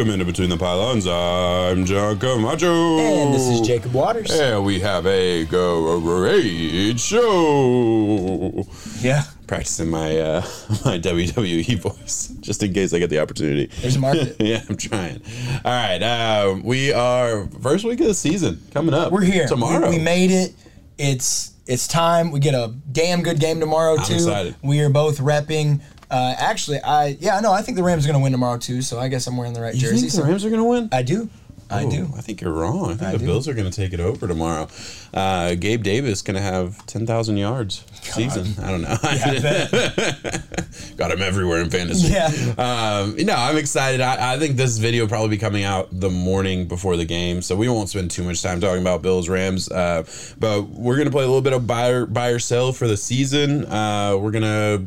Welcome into Between the Pylons. I'm John Camacho. And this is Jacob Waters. And we have a go great show. Yeah. Practicing my uh, my WWE voice just in case I get the opportunity. There's a market. yeah, I'm trying. All right, uh, we are first week of the season coming up. We're here. tomorrow. We, we made it. It's it's time. We get a damn good game tomorrow too. excited. We are both repping. Uh, actually, I yeah, no, I think the Rams are going to win tomorrow too. So I guess I'm wearing the right you jersey. think the so- Rams are going to win? I do. I Oh, do. I think you're wrong. I think I the do. Bills are going to take it over tomorrow. Uh, Gabe Davis going to have 10,000 yards season. I don't know. Got him everywhere in fantasy. Yeah. Um, no, I'm excited. I, I think this video will probably be coming out the morning before the game, so we won't spend too much time talking about Bills Rams. Uh, but we're going to play a little bit of buy or, buy or sell for the season. Uh, we're going to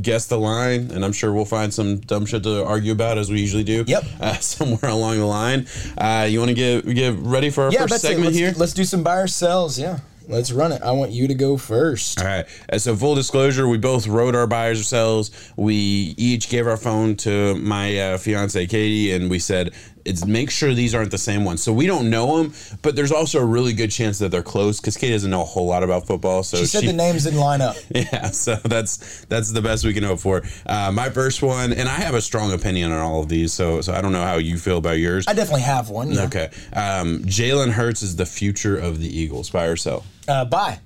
guess the line, and I'm sure we'll find some dumb shit to argue about as we usually do. Yep. Uh, somewhere along the line. Uh, you want to get get ready for our Yeah, first segment Let's, here? let's do some buy or sells. Yeah, let's run it. I want you to go first. All right. Uh, so full disclosure, we both wrote our buyers or sells. We each gave our phone to my uh, fiance Katie, and we said, "It's make sure these aren't the same ones." So we don't know them, but there's also a really good chance that they're close because Kate doesn't know a whole lot about football. So She said the names didn't line up. yeah, so that's that's the best we can hope for. Uh, my first one, and I have a strong opinion on all of these, so so I don't know how you feel about yours. I definitely have one. Yeah. Okay, um, Jalen Hurts is the future of the Eagles. Buy or sell? Uh, buy.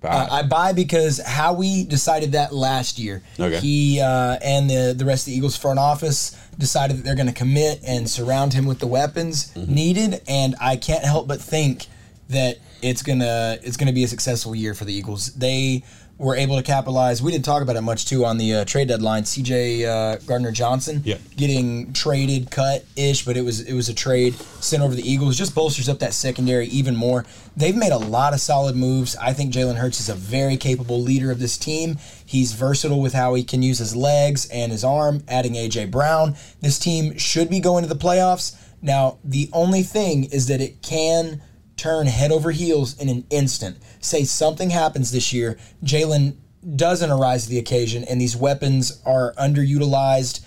Buy. Uh, I buy because Howie decided that last year. Okay. He uh, and the the rest of the Eagles front office decided that they're going to commit and surround him with the weapons Mm-hmm. needed, and I can't help but think that it's gonna it's gonna be a successful year for the Eagles. They were able to capitalize. We didn't talk about it much too on the uh, trade deadline. C.J. Uh, Gardner Johnson Yep. getting traded, cut ish, but it was it was a trade sent over the Eagles. Just bolsters up that secondary even more. They've made a lot of solid moves. I think Jalen Hurts is a very capable leader of this team. He's versatile with how he can use his legs and his arm. Adding AJ Brown, this team should be going to the playoffs. Now, the only thing is that it can turn head over heels in an instant. Say something happens this year, Jalen doesn't arise to the occasion, and these weapons are underutilized.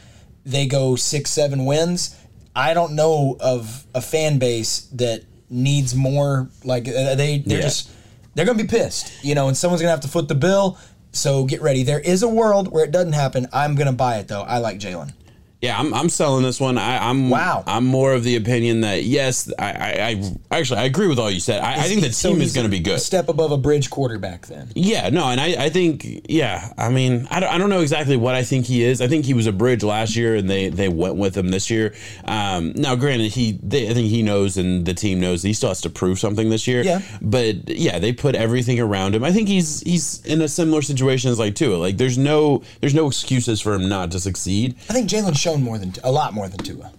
They go six, seven wins. I don't know of a fan base that needs more. Like uh, they, they're Yeah. just they're gonna be pissed, you know, and someone's gonna have to foot the bill. So get ready. There is a world where it doesn't happen. I'm gonna buy it though. I like Jalen. Yeah, I'm, I'm selling this one. I, I'm Wow. I'm more of the opinion that yes, I, I, I actually I agree with all you said. I, I think the So team is going to be good. step above a bridge quarterback. Then Yeah, no, and I, I think yeah, I mean I don't, I don't know exactly what I think he is. I think he was a bridge last year, and they they went with him this year. Um, now, granted, he they, I think he knows, and the team knows he still has to prove something this year. Yeah. but yeah, they put everything around him. I think he's he's in a similar situation as like Tua. Like there's no there's no excuses for him not to succeed. I think Jalen's shown more than a lot more than Tua.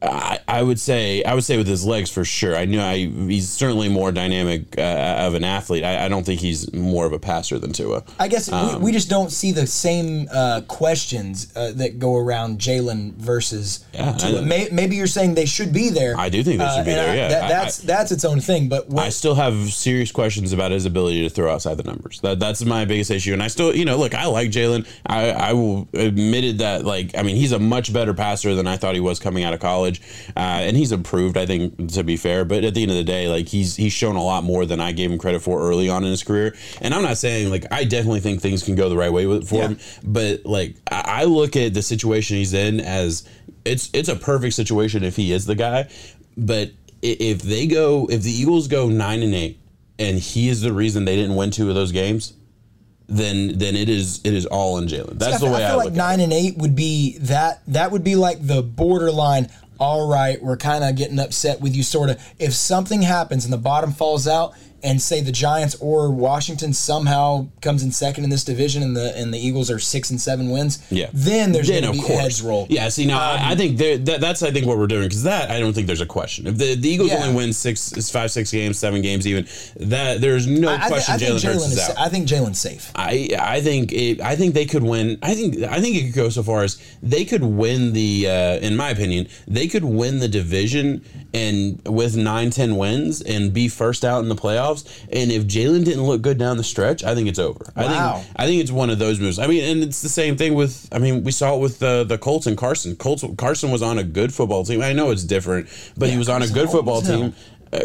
I, I would say I would say with his legs for sure. I knew I he's certainly more dynamic uh, of an athlete. I, I don't think he's more of a passer than Tua. I guess Um, we, we just don't see the same uh, questions uh, that go around Jalen versus Yeah, Tua. May, maybe you're saying they should be there. I do think they should be there, I- yeah. that- that's that's its own thing. But when, I still have serious questions about his ability to throw outside the numbers. That that's my biggest issue. And I still, you know, look, I like Jalen. I I will admitted that like I mean he's a much better passer than I thought he was coming out of college, uh, and he's improved. I think to be fair, but at the end of the day, like he's he's shown a lot more than I gave him credit for early on in his career. And I'm not saying like I definitely think things can go the right way with, for Yeah. him, but like I, I look at the situation he's in as it's it's a perfect situation if he is the guy, but if they go if the Eagles go nine and eight and he is the reason they didn't win two of those games, then then it is it is all in Jalen. That's I the way I I, feel look like at nine it. and eight would be that that would be like the borderline. All right, we're kind of getting upset with you, sort of. If something happens and the bottom falls out, and say the Giants or Washington somehow comes in second in this division, and the and the Eagles are six and seven wins, Yeah. then there's going to be course. heads roll. Yeah, see, now I, I think there- that, that's I think what we're doing because that I don't think there's a question. If the, the Eagles Yeah. only win six, five, six games, seven games, even that there's no I, I, question I think Jalen Hurts is is. out. I think Jalen's safe. I I think it, I think they could win. I think I think it could go so far as they could win the. Uh, in my opinion, they could win the division and with nine ten wins and be first out in the playoffs playoffs. And if Jalen didn't look good down the stretch, I think it's over. I Wow. think I think it's one of those moves. I mean, and it's the same thing with. I mean, we saw it with the the Colts and Carson. Colts Carson was on a good football team. I know it's different, but he was on a good football team. Uh,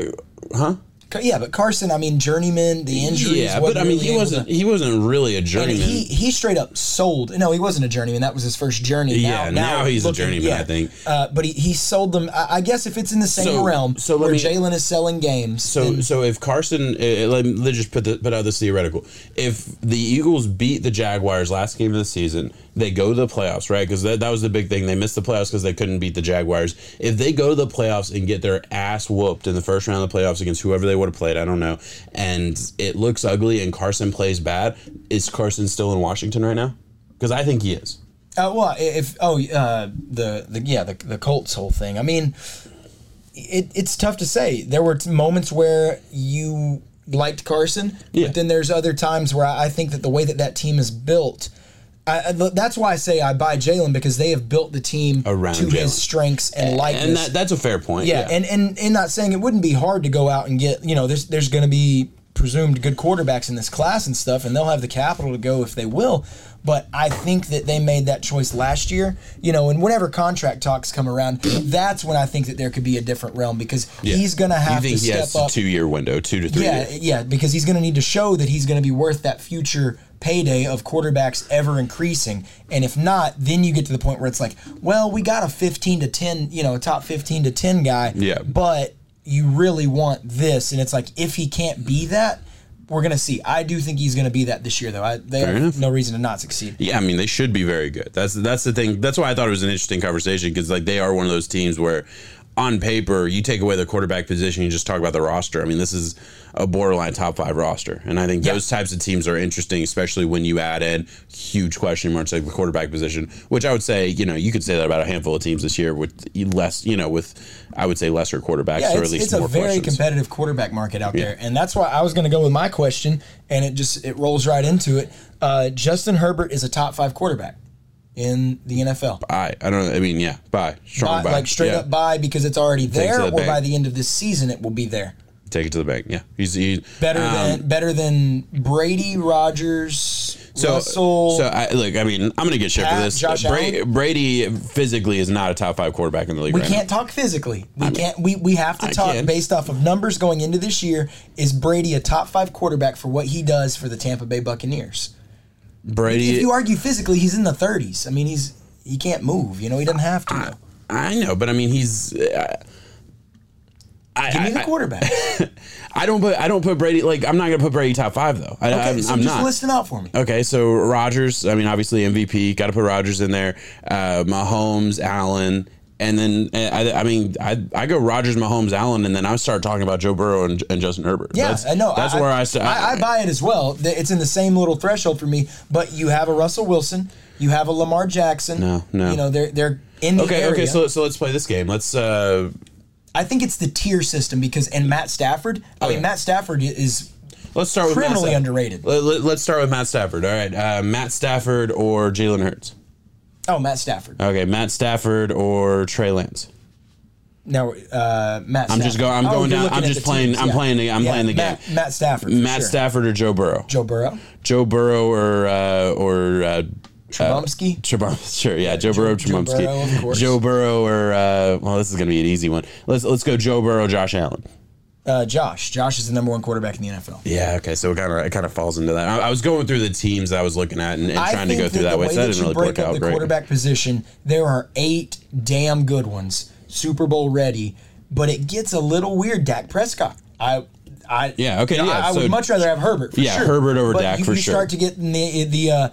huh? Yeah, but Carson, I mean, journeyman, the injuries. Yeah, but I mean, he wasn't. He wasn't really a journeyman. he he straight up sold. No, he wasn't a journeyman. That was his first journey. Yeah, now he's a journeyman, I think. Uh, but he, he sold them. I, I guess if it's in the same So- realm, so where Jalen is selling games, So, then- so if Carson, uh, let me let's just put the, put out this theoretical. If the Eagles beat the Jaguars last game of the season, they go to the playoffs, right? Because that, that was the big thing. They missed the playoffs because they couldn't beat the Jaguars. If they go to the playoffs and get their ass whooped in the first round of the playoffs against whoever they would have played, I don't know, and it looks ugly and Carson plays bad, is Carson still in Washington right now? Because I think he is. Uh, well, if oh uh, the the yeah the the Colts whole thing. I mean, it, it's tough to say. There were t- moments where you liked Carson, Yeah. but then there's other times where I I think that the way that that team is built. I, that's why I say I buy Jalen because they have built the team Around to Jalen. his strengths and likeness. And that, that's a fair point. Yeah, and, and and not saying it wouldn't be hard to go out and get you know there's there's going to be presumed good quarterbacks in this class and stuff, and they'll have the capital to go if they will. But I think that they made that choice last year, you know, and whenever contract talks come around, that's when I think that there could be a different realm because Yeah. he's going to have you think to he step has up. a two year window, two to three Yeah, years. yeah, because he's going to need to show that he's going to be worth that future payday of quarterbacks ever increasing. And if not, then you get to the point where it's like, well, we got a 15 to 10, you know, a top 15 to 10 guy. Yeah. But you really want this. And it's like, if he can't be that, we're going to see. I do think he's going to be that this year, though. I, they Fair have enough. no reason to not succeed. Yeah, I mean they should be very good. That's that's the thing. That's why I thought it was an interesting conversation because like they are one of those teams where, on paper, you take away the quarterback position, you just talk about the roster. I mean, this is a borderline top five roster, and I think Yeah. those types of teams are interesting, especially when you add in huge question marks like the quarterback position. Which I would say, you know, you could say that about a handful of teams this year with less, you know, with I would say lesser quarterbacks Yeah, or at least it's a very questions. competitive quarterback market out there, and that's why I was going to go with my question, and it just it rolls right into it. Uh, Justin Herbert is a top five quarterback in the NFL. I I don't. know. I mean, yeah, bye, strong Buy- buy, like straight Yeah. up buy because it's already it there, or bank. by the end of this season it will be there. Take it to the bank. Yeah, he's he, Better um, than better than Brady, Rodgers, So, Russell. so I, look, I mean, I'm gonna get shit for this. Josh Bra- Allen? Brady physically is not a top five quarterback in the league we right can't talk physically. We can't. We, we have to I talk can. based off of numbers going into this year. Is Brady a top five quarterback for what he does for the Tampa Bay Buccaneers? Brady. If you argue physically, he's in the 30s. I mean, he's he can't move. You know, he doesn't have to. though. I know, but I mean, he's. Uh, I, Give me the I- quarterback. I don't put I don't put Brady like I'm not gonna put Brady top five though. I, Okay, I'm, so I'm just not. list out for me. Okay, so Rodgers, I mean, obviously MVP, got to put Rodgers in there. Uh, Mahomes, Allen, and then I, I mean, I, I go Rodgers, Mahomes, Allen, and then I start talking about Joe Burrow and, and Justin Herbert. Yeah, that's, I know. That's where I. I, I buy it as well. It's in the same little threshold for me. But you have a Russell Wilson, you have a Lamar Jackson. No, no. You know, they're they're in the Okay, area. okay, so so let's play this game. Let's uh I think it's the tier system because and Matt Stafford. I Okay. mean, Matt Stafford is let's start with criminally underrated. Let, us start with Matt Stafford. All right, uh, Matt Stafford or Jalen Hurts. Oh Matt Stafford. Okay, Matt Stafford or Trey Lance. No, uh, Matt. I'm just going- I'm Oh, going down- I'm just playing- teams, I'm playing the- I'm playing the Matt, game. Matt Stafford. Matt sure. Stafford or Joe Burrow. Joe Burrow. Joe Burrow or uh, or uh, Trubomsky. Trubom- sure, yeah, Joe Burrow, Joe Trubomsky, Burrow, of course. Joe Burrow, or uh, well, this is gonna be an easy one. Let's let's go Joe Burrow, Josh Allen. Uh, Josh. Josh is the number one quarterback in the NFL. Yeah, okay, so it kind of it kind of falls into that. I, I was going through the teams I was looking at and, and trying to go through that, the way, so that didn't really break out the great. quarterback position, there are eight damn good ones, Super Bowl ready, but it gets a little weird. Dak Prescott, I, I, Yeah, okay, you know, yeah, I, I so- would much rather have Herbert. For Yeah, sure. Herbert over but Dak you, for you sure. start to get the the uh,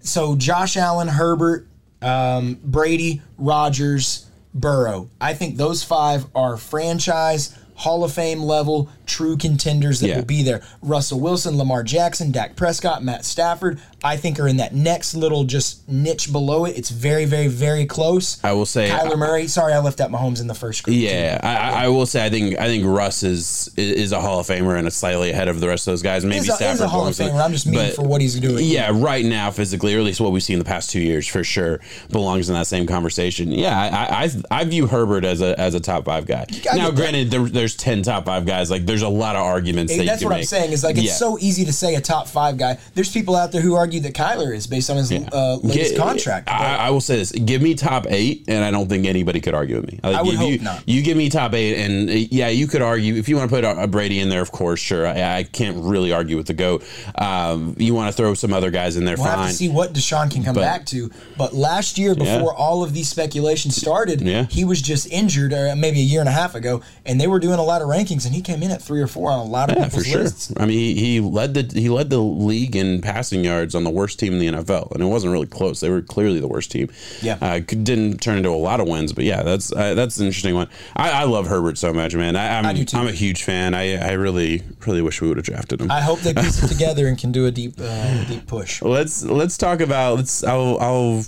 so Josh Allen, Herbert, um, Brady, Rodgers, Burrow. I think those five are franchise. Hall of Fame level, true contenders that Yeah. will be there. Russell Wilson, Lamar Jackson, Dak Prescott, Matt Stafford, I think are in that next little just niche below it. It's very, very, very close. I will say, Kyler Murray. Sorry, I left out Mahomes in the first group. Yeah, I, I- I will say I think I think Russ is is a Hall of Famer and is slightly ahead of the rest of those guys. Maybe He's a, Stafford he's a Hall of Famer. I'm just mean for what he's doing. Yeah, right now physically, or at least what we've seen in the past two years, for sure belongs in that same conversation. Yeah, I I, I- I view Herbert as a as a top five guy. Now, granted, there, there's ten top five guys. Like, there's a lot of arguments that That's what can I'm saying. Is like it's Yeah. so easy to say a top five guy. There's people out there who argue that Kyler is based on his uh, latest Get- contract. I, I will say this: give me top eight, and I don't think anybody could argue with me. Like, I would hope you, not. You give me top eight, and uh, yeah, you could argue if you want to put a, a Brady in there. Of course, sure. I, I can't really argue with the goat. Um, you want to throw some other guys in there, We'll have fine. to see what Deshaun can come But- back to. But last year, before Yeah. all of these speculations started, Yeah. he was just injured, uh, maybe a year and a half ago, and they were doing a lot of rankings, and he came in at three or four on a lot of Yeah, people's for sure. lists. I mean, he, he led the he led the league in passing yards on the worst team in the NFL, and it wasn't really close. They were clearly the worst team. Yeah. uh, didn't turn into a lot of wins, but yeah, that's uh, that's an interesting one. I, I love Herbert so much, man. I, I'm I do too. I'm a huge fan. I I really really wish we would have drafted him. I hope they piece it together and can do a deep, uh, deep push. let's let's talk about let's I'll I'll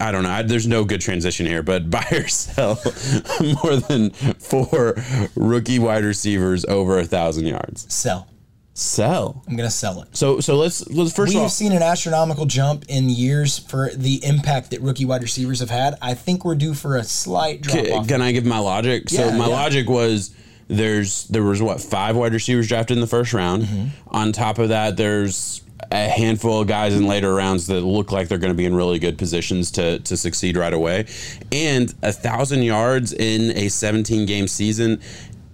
I don't know. I, there's no good transition here, but buy or sell more than four rookie wide receivers over a thousand yards. Sell. Sell. I'm gonna sell it. So so let's let's first We of all have seen an astronomical jump in years for the impact that rookie wide receivers have had. I think we're due for a slight drop Can, can I give my logic? so Yeah, my yeah. logic was there's there was what five wide receivers drafted in the first round. Mm-hmm. On top of that, there's a handful of guys in later rounds that look like they're going to be in really good positions to to succeed right away. And a thousand yards in a 17 game season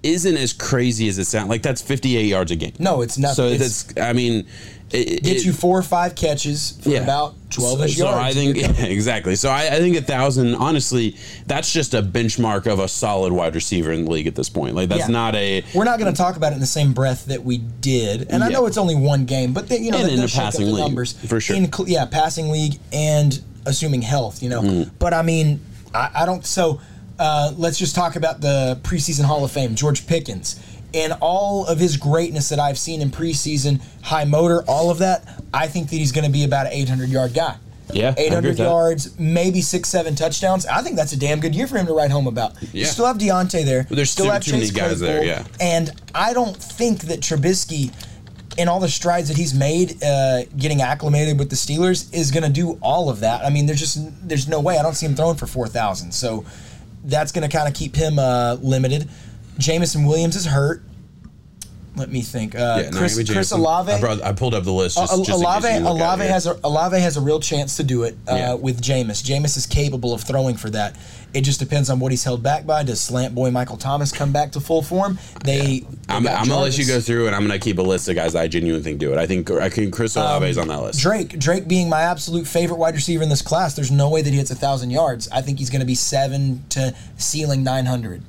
isn't as crazy as it sounds. Like that's 58 yards a game. No, it's not. So It's- that's I mean. It, Get it- you four or five catches for about 12 ish so yards. So I think exactly. So I, I think a thousand. Honestly, that's just a benchmark of a solid wide receiver in the league at this point. Like that's Yeah. not a. We're not going to talk about it in the same breath that we did, and I know it's only one game, but they, you know And in a passing the league, numbers for sure. In, yeah, passing league and assuming health, you know. Mm. But I mean, I, I don't. So uh, let's just talk about the preseason Hall of Fame, George Pickens. And all of his greatness that I've seen in preseason, high motor, all of that, I think that he's going to be about an 800 yard guy. Yeah, 800 with that. yards, maybe six, seven touchdowns. I think that's a damn good year for him to write home about. You Yeah. still have Diontae there. But There's still too- have too many Chase guys there, yeah. And I don't think that Trubisky, in all the strides that he's made, uh, getting acclimated with the Steelers, is going to do all of that. I mean, there's just there's no way. I don't see him throwing for four thousand. So that's going to kind of keep him uh, limited. Jameson Williams is hurt. Let me think. Uh, Yeah, Chris, Chris. Olave. I, brought, I pulled up the list. Just, Uh, just in case Olave, you look at it Olave has a Olave has a real chance to do it uh, Yeah. with Jameis. Jameis is capable of throwing for that. It just depends on what he's held back by. Does slant boy Michael Thomas come back to full form? They. they I'm, I'm gonna let you go through, and I'm gonna keep a list of guys I genuinely think do it. I think I think Chris Olave is on that list. Drake, Drake being my absolute favorite wide receiver in this class, there's no way that he hits a thousand yards. I think he's going to be seven to ceiling nine hundred.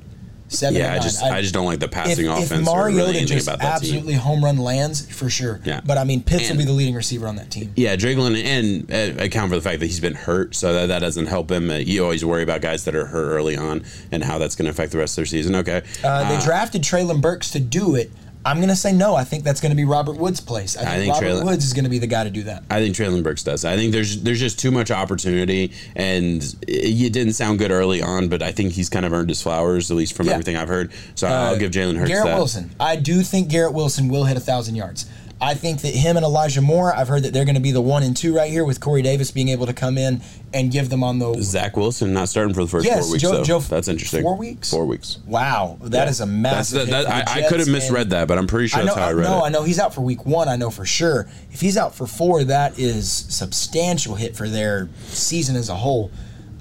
Seven. yeah, I just I, just don't like the passing if offense really Mariota anything just about that team. absolutely home run lands for sure. Yeah. But I mean, Pitts And- will be the leading receiver on that team. Yeah, London, and uh, account for the fact that he's been hurt, so that, that doesn't help him. Uh, you always worry about guys that are hurt early on and how that's going to affect the rest of their season. Okay, Uh, they drafted Treylon Burks to do it. I'm going to say no. I think that's going to be Robert Woods' place. I think, think Robert Woods is going to be the guy to do that. I think Treylon Burks does. I think there's there's just too much opportunity, and it, it didn't sound good early on, but I think he's kind of earned his flowers, at least from Yeah. everything I've heard. So I'll uh, give Jalen Hurts Garrett that. Wilson. I do think Garrett Wilson will hit a thousand yards. I think that him and Elijah Moore. I've heard that they're going to be the one and two right here, with Corey Davis being able to come in and give them on the. Zach Wilson not starting for the first Yes, four weeks, Joe- though. Joe- That's interesting. four weeks? Four weeks. Wow, that is a massive. that, that, hit I, I could have misread that, but I'm pretty sure I know. that's how I read no, it. I know he's out for week one. I know for sure. If he's out for four, that is substantial hit for their season as a whole.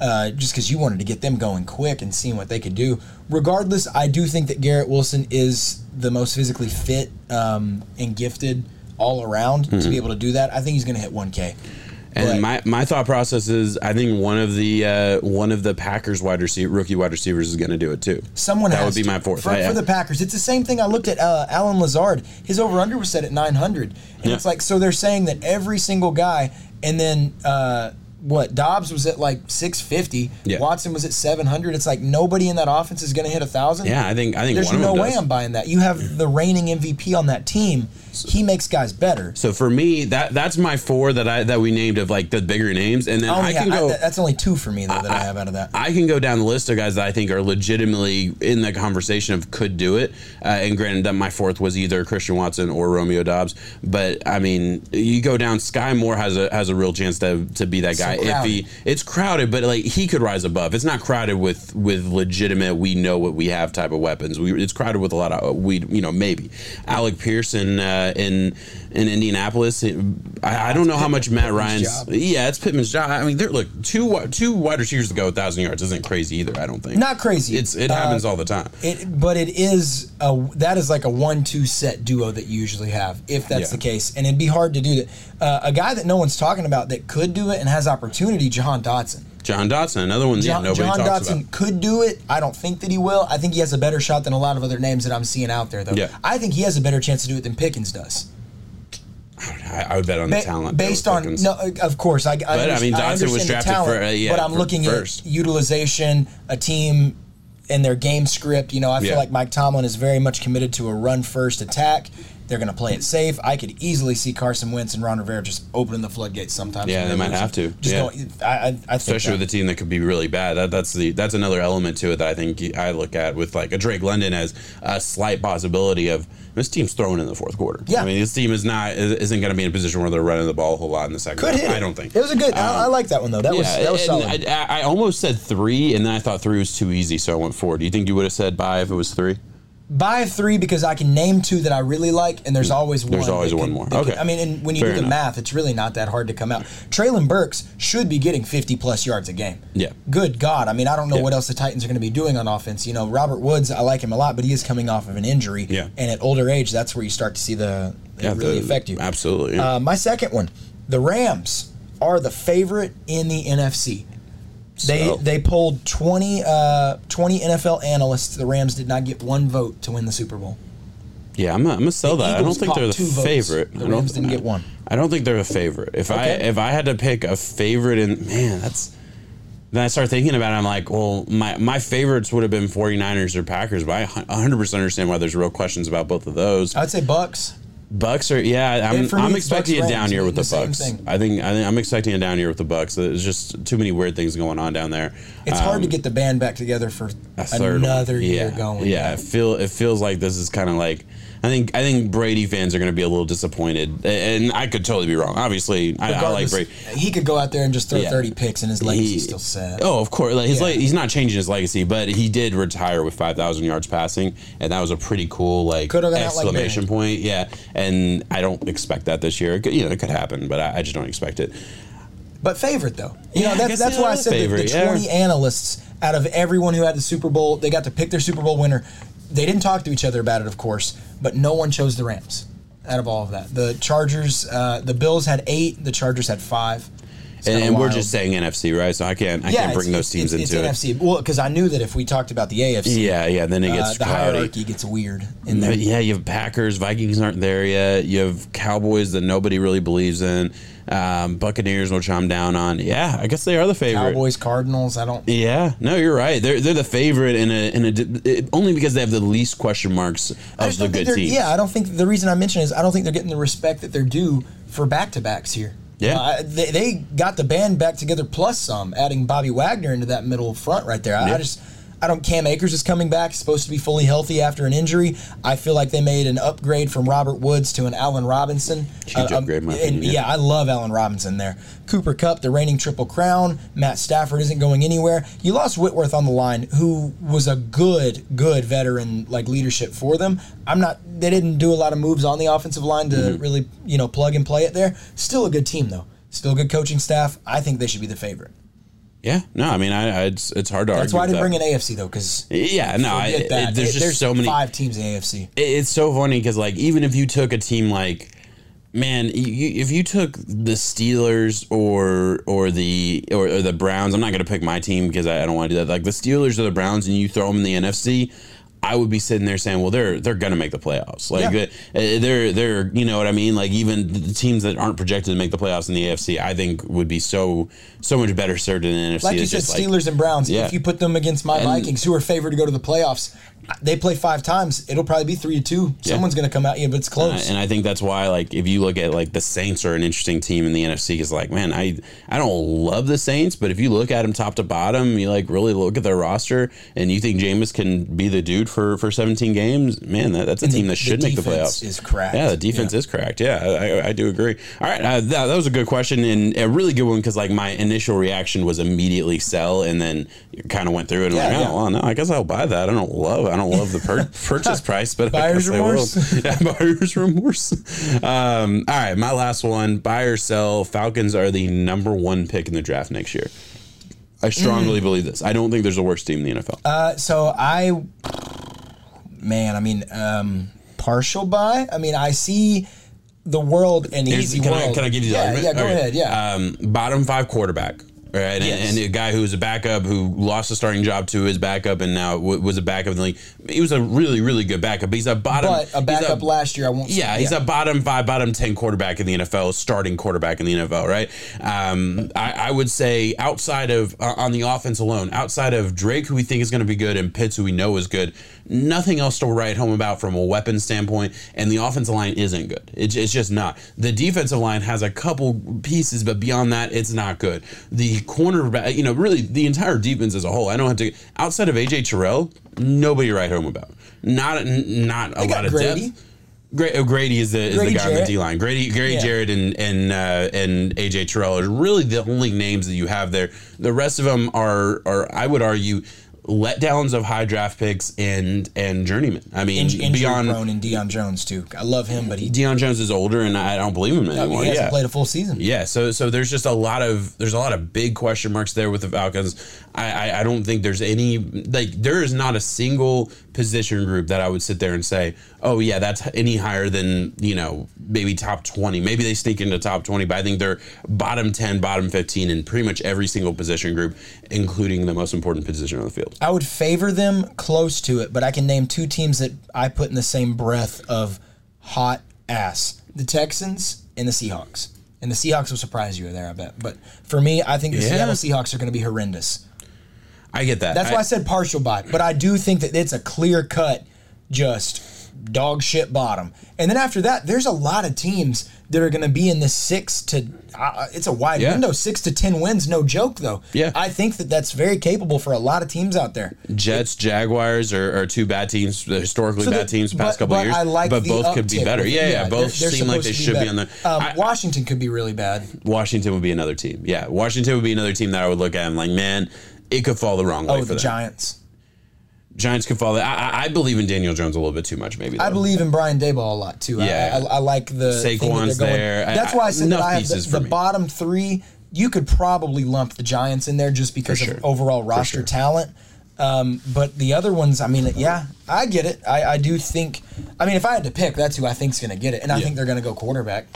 Uh, just because you wanted to get them going quick and seeing what they could do. Regardless, I do think that Garrett Wilson is the most physically fit um, and gifted all around to be able to do that. I think he's going to hit 1K. And But- my, my thought process is, I think one of the uh, one of the Packers wide receiver rookie wide receivers is going to do it too. Someone that would be to. my fourth. for, I- for the Packers. It's the same thing. I looked at uh, Allen Lazard. His over under was set at 900, and Yeah. it's like so they're saying that every single guy, and then uh, what Doubs was at like 650. Yeah. Watson was at 700. It's like nobody in that offense is going to hit a thousand. yeah, I think I think There's no way does. I'm buying that. You have the reigning MVP on that team, he makes guys better. So for me, that that's my four that I that we named of like the bigger names, and then I I, only can ha- go. I- that's only two for me though that I have out of that. I can go down the list of guys that I think are legitimately in the conversation of could do it. Uh, and granted, that my fourth was either Christian Watson or Romeo Doubs. But I mean, you go down. Sky Moore has a has a real chance to to be that So guy if he. It's crowded, but like he could rise above. It's not crowded with with legitimate. We know what we have type of weapons. We, it's crowded with a lot of we. You know, maybe Alec Pearson uh, in in Indianapolis. I, I don't know how much Matt Ryan's. job. Yeah, it's Pittman's job. I mean, they're look two two wide receivers to go a thousand yards isn't crazy either. I don't think Not crazy. It's it Uh, happens all the time. It, but it is a that is like a one-two set duo that you usually have, if that's Yeah. the case, and it'd be hard to do that. Uh, a guy that no one's talking about that could do it and has opportunity, Jahan Dotson. John Dotson, another one. John, nobody Jahan talks Dotson about. could do it. I don't think that he will. I think he has a better shot than a lot of other names that I'm seeing out there, though. Yeah. I think he has a better chance to do it than Pickens does. I, I would bet on the Ba- talent based on Pickens. no, of course, I, I, But, I mean, Dotson was drafted talent, for, uh, yeah, but I'm for looking first. at utilization, a team, and their game script. You know, I feel Yeah. like Mike Tomlin is very much committed to a run first attack. They're going to play it safe. I could easily see Carson Wentz and Ron Rivera just opening the floodgates sometimes. Yeah, they might have to. Just Yeah. going, I, I, I think especially that. with a team that could be really bad. That, that's the that's another element to it that I think I look at with like a Drake London as a slight possibility of this team's thrown in the fourth quarter. Yeah. I mean this team is not isn't going to be in a position where they're running the ball a whole lot in the second. could half. hit. I don't think it was a good. I, I Um, like that one though. That was that was solid. I, I almost said three, and then I thought three was too easy, so I went four. Do you think you would have said by if it was three? Buy three because I can name two that I really like, and there's always one. There's always one could- more. could- Okay. I mean, and when you Fair do the enough. math, it's really not that hard to come out. Treylon Burks should be getting 50 plus yards a game. Yeah. Good God. I mean, I don't know Yeah. what else the Titans are going to be doing on offense. You know, Robert Woods, I like him a lot, but he is coming off of an injury. Yeah. And at older age, that's where you start to see the it Yeah, really the- affect you. Absolutely. yeah. Uh, my second one, the Rams are the favorite in the NFC. They So- they polled 20, uh, 20 NFL analysts. The Rams did not get one vote to win the Super Bowl. Yeah, I'm gonna, sell The that. I don't think they're the two votes. favorite. The Rams didn't get one. I don't think they're a favorite. If I if I had to pick a favorite, and man, that's then I start thinking about it. I'm like, well, my my favorites would have been 49ers or Packers, but I 100 percent understand why there's real questions about both of those. I'd say Bucks. Bucks are yeah. I'm, me, I'm expecting Bucks a down year with the the Bucks. I think I think I'm expecting a down year with the Bucks. There's just too many weird things going on down there. It's hard to Um, get the band back together for a third one. another year yeah. going. Yeah, it feel it feels like this is kind of like I think I think Brady fans are going to be a little disappointed, and I could totally be wrong. Obviously, I, I like Brady. He could go out there and just throw Yeah. 30 picks and his legacy He- still set. Oh, of course. Like his Yeah. le- he's not changing his legacy, but he did retire with five thousand yards passing, and that was a pretty cool like out like exclamation point. Yeah, and I don't expect that this year. It could- You know, it could happen, but I, I just don't expect it. But favorite though, you Yeah, know that's that's why I said favorite, the yeah. 20 analysts out of everyone who had the Super Bowl, they got to pick their Super Bowl winner. They didn't talk to each other about it, of course, but no one chose the Rams. Out of all of that, the Chargers, uh, the Bills had eight, the Chargers had five. And, and we're just saying NFC, right? So I can't I can't bring those teams it's, into it's it. NFC. Well, because I knew that if we talked about the AFC, Yeah, yeah. Then it uh, gets the cloudy. hierarchy gets weird in there. But yeah, you have Packers, Vikings aren't there yet. You have Cowboys that nobody really believes in. Um, Buccaneers, which I'm down on. Yeah, I guess they are the favorite. Cowboys, Cardinals. I don't. Yeah, no, you're right. They're they're the favorite in a in a it, only because they have the least question marks of the good teams. Yeah, I don't think the reason I mention is I don't think they're getting the respect that they're due for back to backs here. Yeah. Uh, they, they got the band back together plus some, adding Bobby Wagner into that middle front right there. I, Yeah. I just. I don't. Cam Akers is coming back. He's supposed to be fully healthy after an injury. I feel like they made an upgrade from Robert Woods to an Allen Robinson. Huge Uh, um, upgrade, in my and yeah, yeah. I love Allen Robinson there. Cooper Kupp, the reigning Triple Crown. Matt Stafford isn't going anywhere. You lost Whitworth on the line, who was a good, good veteran like leadership for them. I'm not. They didn't do a lot of moves on the offensive line to Mm-hmm. really, you know, plug and play it there. Still a good team though. Still a good coaching staff. I think they should be the favorite. Yeah. No, I mean, I, I it's it's hard to That's argue. why I didn't bring an AFC though, because Yeah, no, I, it, there's just so many. five teams in AFC. it- it's so funny because like even if you took a team like man you, you- if you took the steelers or or the or, or the browns i'm not going to pick my team because I, I don't want to do that like the steelers or the browns and you throw them in the nfc I would be sitting there saying, well, they're they're gonna make the playoffs. Like Yeah. uh, they're they're you know what I mean. Like even the teams that aren't projected to make the playoffs in the AFC, I think would be so so much better served in the NFC. Like you said, just like- Steelers and Browns. Yeah. If you put them against my Vikings, who are favored to go to the playoffs, they play five times. It'll probably be three to two. Someone's going to come out, yeah, but it's close. and I think that's why, like, if you look at like the Saints are an interesting team in the NFC. Is like, man, I I don't love the Saints, but if you look at them top to bottom, you like really look at their roster, and you think Jameis can be the dude for for 17 games, man, that, that's a team that the should make the playoffs. is cracked. Yeah, the defense is cracked. Yeah, I, I, do agree. All right, uh, that, that was a good question and a really good one because like my initial reaction was immediately sell, and then kind of went through it and Yeah, like, oh yeah. well, no, I guess I'll buy that. I don't love, I don't love the per- purchase price, but Buyer's guess I will. remorse. yeah, buyer's remorse. Um, all right, my last one: buy or sell. Falcons are the number one pick in the draft next year. I strongly believe this. I don't think there's a worse team in the NFL. Mm. Uh, so I, man, I mean, um, partial buy. I mean, I see the world an Here's- easy can, world. I, can I give you the yeah, argument? Yeah, go Okay. ahead. Yeah. Um, bottom five quarterback. Right, and, Yes. and a guy who was a backup who lost a starting job to his backup and now w- was a backup in the league. He was a really, really good backup. But he's a bottom. but a backup last year, I won't. Yeah, he's a bottom five, bottom ten quarterback in the NFL, starting quarterback in the NFL, right? Um, I, I would say outside of uh, on the offense alone, outside of Drake, who we think is going to be good, and Pitts, who we know is good, nothing else to write home about from a weapon standpoint. And the offensive line isn't good. It's, it's just not. The defensive line has a couple pieces, but beyond that, it's not good. The cornerback, you know, really the entire defense as a whole. I don't have to outside of AJ Terrell, nobody write home about. Not not a They lot of Grady. depth. Oh, Grady is the is Grady the guy on the D line. Grady, Grady Yeah. Jarrett, and and uh, and AJ Terrell are really the only names that you have there. The rest of them are are I would argue letdowns of high draft picks and and journeyman. I mean, In- beyond prone and Deion Jones too. I love him, but he, Deion Jones is older, and I don't believe him anymore. he hasn't yeah. played a full season. Yeah, so so there's just a lot of there's a lot of big question marks there with the Falcons. I, I I don't think there's any like there is not a single position group that I would sit there and say, oh yeah, that's any higher than you know maybe top twenty. Maybe they sneak into top twenty, but I think they're bottom ten, bottom fifteen in pretty much every single position group, including the most important position on the field. I would favor them close to it, but I can name two teams that I put in the same breath of hot ass: the Texans and the Seahawks. And the Seahawks will surprise you there, I bet. But for me, I think the Yeah. Seattle Seahawks are going to be horrendous. I get that. That's why I said partial buy, but I do think that it's a clear cut, just dog shit bottom. And then after that, there's a lot of teams that are going to be in the six to. Uh, it's a wide Yeah. window, six to ten wins, no joke though. Yeah. I think that that's very capable for a lot of teams out there. Jets, Jaguars are, are two bad teams, the historically So bad the- teams the past but- couple but of years. I like but both could be better. with- Yeah, yeah, both they're- they're seem like they should be on the. Um, I- Washington could be really bad. Washington would be another team. Yeah, Washington would be another team that I would look at and like, man, it could fall the wrong way Oh, for the them. Giants. Giants could fall. I, I, I believe in Daniel Jones a little bit too much, maybe. I believe in Brian Daboll a lot too. I- Yeah. I, I, like the thing that Saquon's there. That's why I said that I have the, the bottom three. You could probably lump the Giants in there just because sure. of overall roster sure. talent. Um, but the other ones, I mean, yeah, I get it. I, I do think. I mean, if I had to pick, that's who I think's going to get it, and I Yeah. think they're going to go quarterback.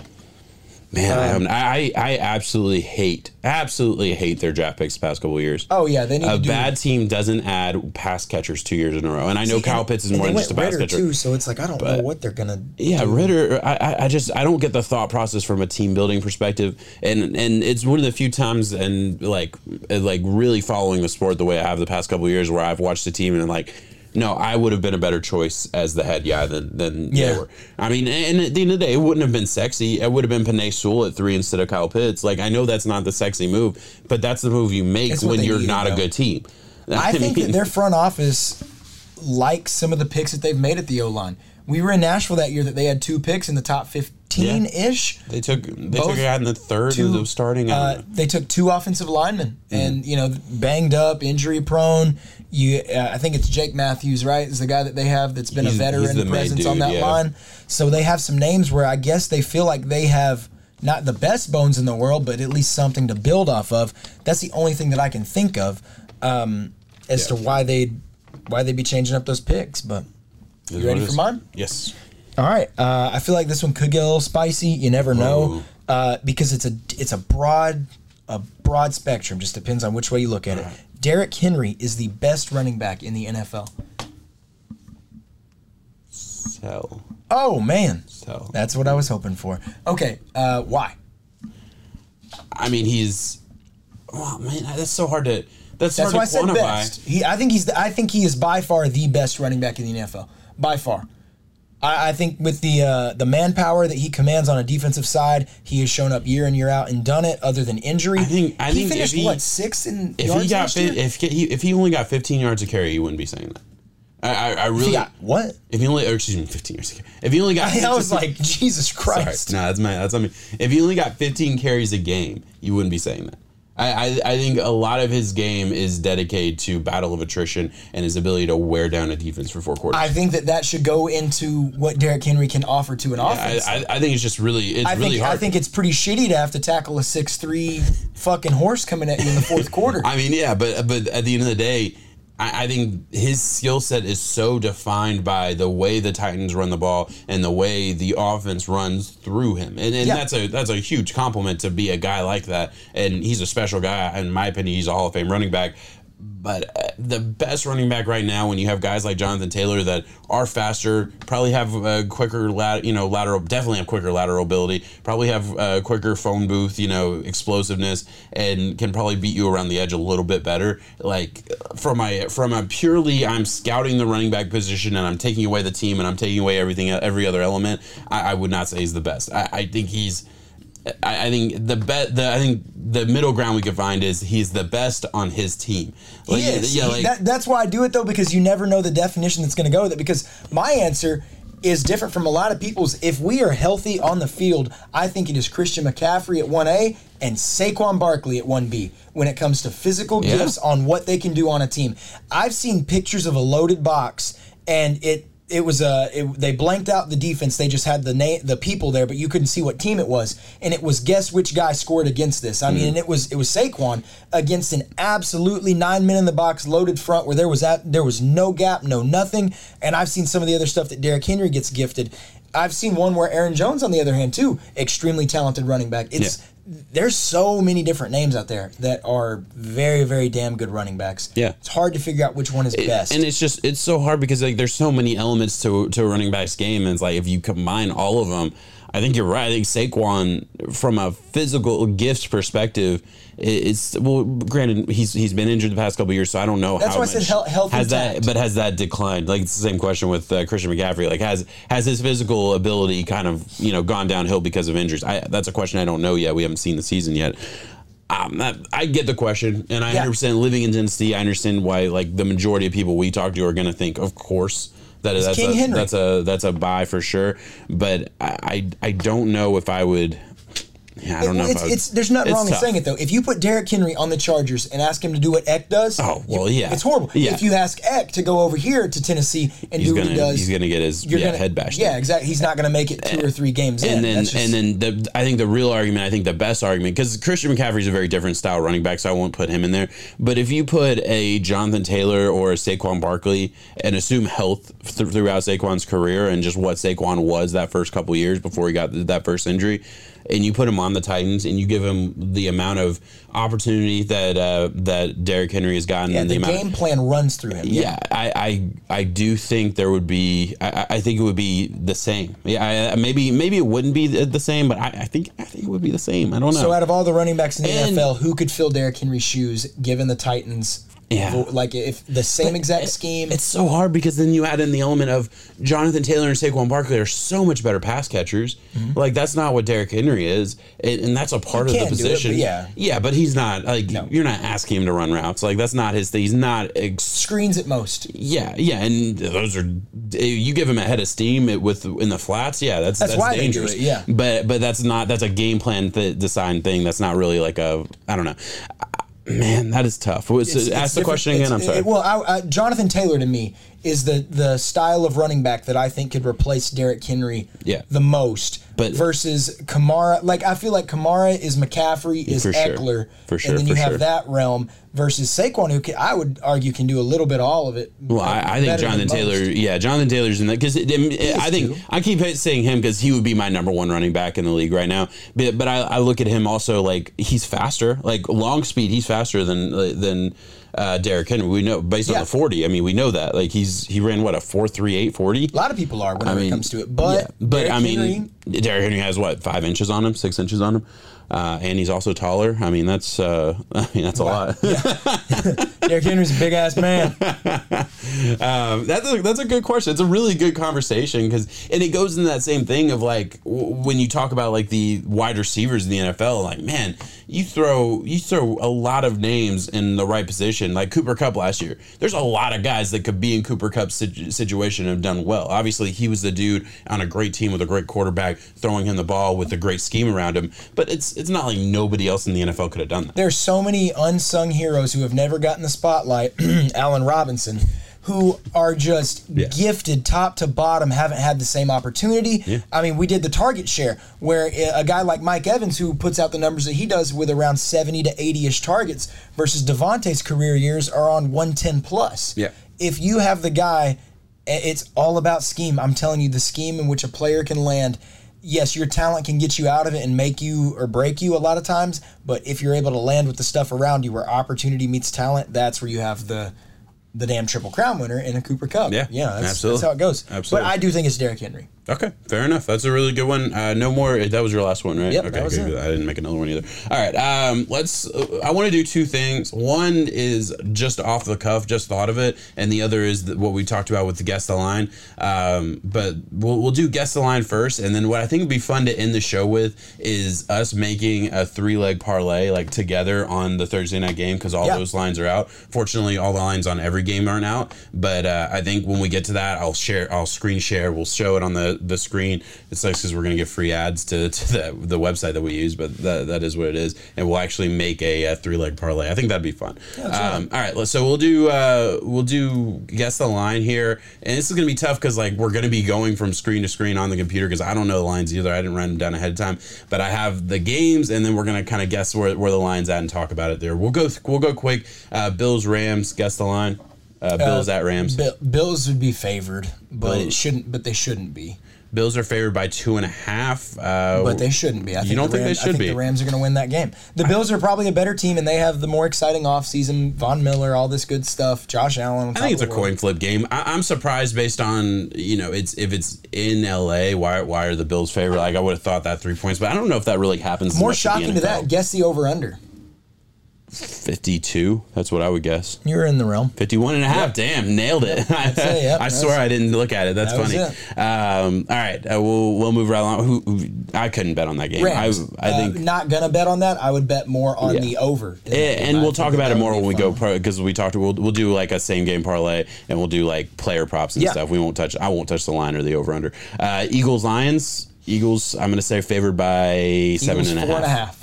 Man, I, um, I I absolutely hate, absolutely hate their draft picks the past couple of years. Oh yeah, they need a to do bad team doesn't add pass catchers two years in a row, and I know See, Kyle Pitts is more than just a pass Ridder catcher. too, so it's like I don't know what they're gonna. Yeah, Ridder. I, I- I just I don't get the thought process from a team building perspective, and and it's one of the few times and like like really following the sport the way I have the past couple of years where I've watched the team and like. No, I would have been a better choice as the head guy than than Yeah. they were. I mean, and at the end of the day, it wouldn't have been sexy. It would have been Penei Sewell at three instead of Kyle Pitts. Like I know that's not the sexy move, but that's the move you make when you're not a good team. I think mean- that their front office likes some of the picks that they've made at the O line. We were in Nashville that year that they had two picks in the top fifteen ish. they took they took a guy in the third two, of starting. Uh, they took two offensive linemen, Mm-hmm. and you know, banged up, injury prone. You, uh, I think it's Jake Matthews, right? Is the guy that they have that's been He's- a veteran he's the main presence on that yeah. line. So they have some names where I guess they feel like they have not the best bones in the world, but at least something to build off of. That's the only thing that I can think of um, as to why they why they'd be changing up those picks. But you ready for mine? Yes. All right. Uh, I feel like this one could get a little spicy. You never know uh, because it's a it's a broad a broad spectrum. Just depends on which way you look at it. Derrick Henry is the best running back in the NFL. So, Oh man, so that's what I was hoping for. Okay, uh, why? I mean, he's. Oh man, that's so hard to. That's, That's why I hard to said quantify. best. He, I think he's. The, I think he is by far the best running back in the NFL. By far. I, I think with the uh, the manpower that he commands on a defensive side, he has shown up year in year out and done it. Other than injury, I think- I he think finished he- what sixth in If yards he got year? if he if he only got 15 yards of carry, you wouldn't be saying that. I I, I really got what? if he only or excuse me 15 yards. of carry. If he only got I was like, Jesus Sorry. Christ. No, that's my that's on me. If he only got 15 carries a game, you wouldn't be saying that. I, I, I think a lot of his game is dedicated to battle of attrition and his ability to wear down a defense for four quarters. I think that that should go into what Derrick Henry can offer to an I, offense. I, I think it's just really it's I really think hard. I think it's pretty shitty to have to tackle a six three fucking horse coming at you in the fourth quarter. I mean, yeah, but but at the end of the day, I, I think his skill set is so defined by the way the Titans run the ball and the way the offense runs through him, and, and Yeah. that's a that's a huge compliment to be a guy like that. And he's a special guy, in my opinion. He's a Hall of Fame running back. But uh, the best running back right now, when you have guys like Jonathan Taylor that are faster, probably have a quicker lat, you know, lateral, definitely have quicker lateral ability, probably have a quicker phone booth, you know, explosiveness, and can probably beat you around the edge a little bit better. Like from a from a purely, I'm scouting the running back position and I'm taking away the team and I'm taking away everything, every other element. I, I would not say he's the best. I, I think he's. I, I think the bet the I think the middle ground we could find is he's the best on his team. Like, He is. Yeah, like that, that's why I do it though, because you never know the definition that's going to go with it. Because my answer is different from a lot of people's. If we are healthy on the field, I think it is Christian McCaffrey at 1A and Saquon Barkley at 1B when it comes to physical Yeah. gifts on what they can do on a team. I've seen pictures of a loaded box and it it was a it, they blanked out the defense. They just had the name the people there, but you couldn't see what team it was. And it was guess which guy scored against this. I mean, and it was it was Saquon against an absolutely nine men in the box loaded front where there was at there was no gap, no nothing. And I've seen some of the other stuff that Derrick Henry gets gifted. I've seen one where Aaron Jones, on the other hand, too, extremely talented running back. It's there's so many different names out there that are very, very damn good running backs. Yeah. it's hard to figure out which one is best. And it's just it's so hard because like there's so many elements to to a running back's game, and it's like if you combine all of them, I think you're right. I think Saquon, from a physical gifts perspective, i- it's well. Granted, he's he's been injured the past couple years, so I don't know That's how why I much said hel- health has that, but has that declined? Like it's the same question with uh, Christian McCaffrey. Like has has his physical ability kind of you know gone downhill because of injuries? I, that's a question I don't know yet. We haven't seen the season yet. Um, that, I get the question, and I Yeah. understand living in Tennessee. I understand why, like the majority of people we talk to are going to think, of course, that that's King a, Henry. that's a that's a buy for sure. But I I, I don't know if I would. Yeah, I don't know. it's, would, it's there's nothing it's wrong tough. in saying it though. If you put Derrick Henry on the Chargers and ask him to do what Eck does, Oh, well, yeah. it's horrible. Yeah. If you ask Eck to go over here to Tennessee and He's do what gonna he does, he's gonna get his yeah, gonna head bashed. Yeah, in. exactly. He's not going to make it two or three games in. and then just- and then the I think the real argument, I think the best argument, because Christian McCaffrey is a very different style running back, so I won't put him in there. But if you put a Jonathan Taylor or a Saquon Barkley and assume health th- throughout Saquon's career and just what Saquon was that first couple years before he got th- that first injury, and you put him on the Titans and you give him the amount of opportunity that uh, that Derrick Henry has gotten, yeah, and the amount game plan runs through him. yeah, I, I I do think there would be. I, I think it would be the same. Yeah, I, maybe maybe it wouldn't be the, the same, but I, I think I think it would be the same. I don't know. So out of all the running backs in the And- NFL, who could fill Derrick Henry's shoes given the Titans? Yeah. Like if the same exact scheme. it's so hard because then you add in the element of Jonathan Taylor and Saquon Barkley are so much better pass catchers. Mm-hmm. Like that's not what Derrick Henry is, and, and that's a part of the do it, position. yeah. yeah, but he's not like you're not asking him to run routes. Like that's not his thing. He's not. Ex- screens at most. yeah, yeah, and those are you give him a head of steam it- with in the flats. Yeah, that's That's that's, why they do dangerous. it, yeah. but but that's not that's a game plan th- design thing. That's not really like a I don't know. Man, that is tough. It's- ask the question again. I'm sorry. it- well, I, I, Jonathan Taylor to me is the the style of running back that I think could replace Derrick Henry Yeah. the most. But- versus Kamara, like I feel like Kamara is McCaffrey is For sure. Ekeler, For sure, and then you have sure. that realm versus Saquon, who can, I would argue can do a little bit of all of it. Well, I, I think Jonathan Taylor. Yeah, Jonathan Taylor's in that because I think too. I keep saying him because he would be my number one running back in the league right now. But but I, I look at him also like he's faster, like long speed. He's faster than than uh, Derrick Henry. We know based on the forty. I mean, we know that like he's he ran what a four three eight forty. A lot of people are whenever I mean, it comes to it, but yeah, but Derrick I mean, Henry- Derrick Henry has what five inches on him, six inches on him, uh, and he's also taller. I mean, that's uh, I mean that's a lot. Derrick Henry's a big ass man. Um, that's a, that's a good question. It's a really good conversation because, and it goes into that same thing of like w- when you talk about like the wide receivers in the NFL. Like, man, you throw you throw a lot of names in the right position. Like Cooper Kupp last year, there's a lot of guys that could be in Cooper Kupp's situ- situation and have done well. Obviously, he was the dude on a great team with a great quarterback, throwing him the ball with a great scheme around him. But it's it's not like nobody else in the NFL could have done that. There's so many unsung heroes who have never gotten the spotlight. Allen Robinson, who are just Yeah. gifted top to bottom, haven't had the same opportunity. Yeah. I mean, we did the target share where a guy like Mike Evans, who puts out the numbers that he does with around 70 to 80 ish targets, versus Devontae's career years are on 110 plus. Yeah. If you have the guy, it's all about scheme. I'm telling you, the scheme in which a player can land. Yes, your talent can get you out of it and make you or break you a lot of times, but if you're able to land with the stuff around you where opportunity meets talent, that's where you have the the damn triple crown winner in a Cooper Kupp. Yeah, yeah, that's, absolutely. that's how it goes. Absolutely. But I do think it's Derrick Henry. Okay, fair enough. That's a really good one. Uh, no more. That was your last one, right? Yep, okay, that was good, it. I didn't make another one either. All right. Um, let's. Uh, I want to do two things. One is just off the cuff, just thought of it, and the other is the, what we talked about with the guest the line. Um, but we'll we'll do guest the line first, and then what I think would be fun to end the show with is us making a three leg parlay like together on the Thursday night game because all Yeah. those lines are out. Fortunately, all the lines on every game aren't out. But uh, I think when we get to that, I'll share. I'll screen share. We'll show it on the the screen. It's nice because we're gonna get free ads to, to the, the website that we use, but that, that is what it is. And we'll actually make a, a three leg parlay. I think that'd be fun. um, all right, so we'll do uh, we'll do guess the line here, and this is gonna be tough because like we're gonna be going from screen to screen on the computer because I don't know the lines either. I didn't write them down ahead of time, but I have the games, and then we're gonna kind of guess where, where the line's at and talk about it there. We'll go we'll go quick. Uh, Bills Rams. Guess the line. Uh, Bills at Rams. Bill, Bills would be favored, but Bills. it shouldn't. But they shouldn't be. Bills are favored by two and a half. Uh, But they shouldn't be. I think you don't the think they Rams, I should think be? the Rams are going to win that game. The Bills are probably a better team, and they have the more exciting offseason. Von Miller, all this good stuff. Josh Allen. I think it's a world. coin flip game. I, I'm surprised based on you know it's if it's in LA. Why why are the Bills favored? Like I would have thought that three points, but I don't know if that really happens. More much in the shocking to that, guess the over under. 52. That's what I would guess. You're in the realm. 51 and a half. Damn, nailed it. it, yep, I swear I didn't look at it. That's that funny. Um, all right, uh, we'll we'll move right along. Who, who I couldn't bet on that game. Rams. I I think uh, not gonna bet on that. I would bet more on Yeah. the over. And, and we'll talk about it more when we go Pro. because we talked. We'll we'll do like a same game parlay and we'll do like player props and stuff. We won't touch. I won't touch the line or the over under. Uh, Eagles Lions. Eagles. I'm going to say favored by seven Eagles and a four half. and a half.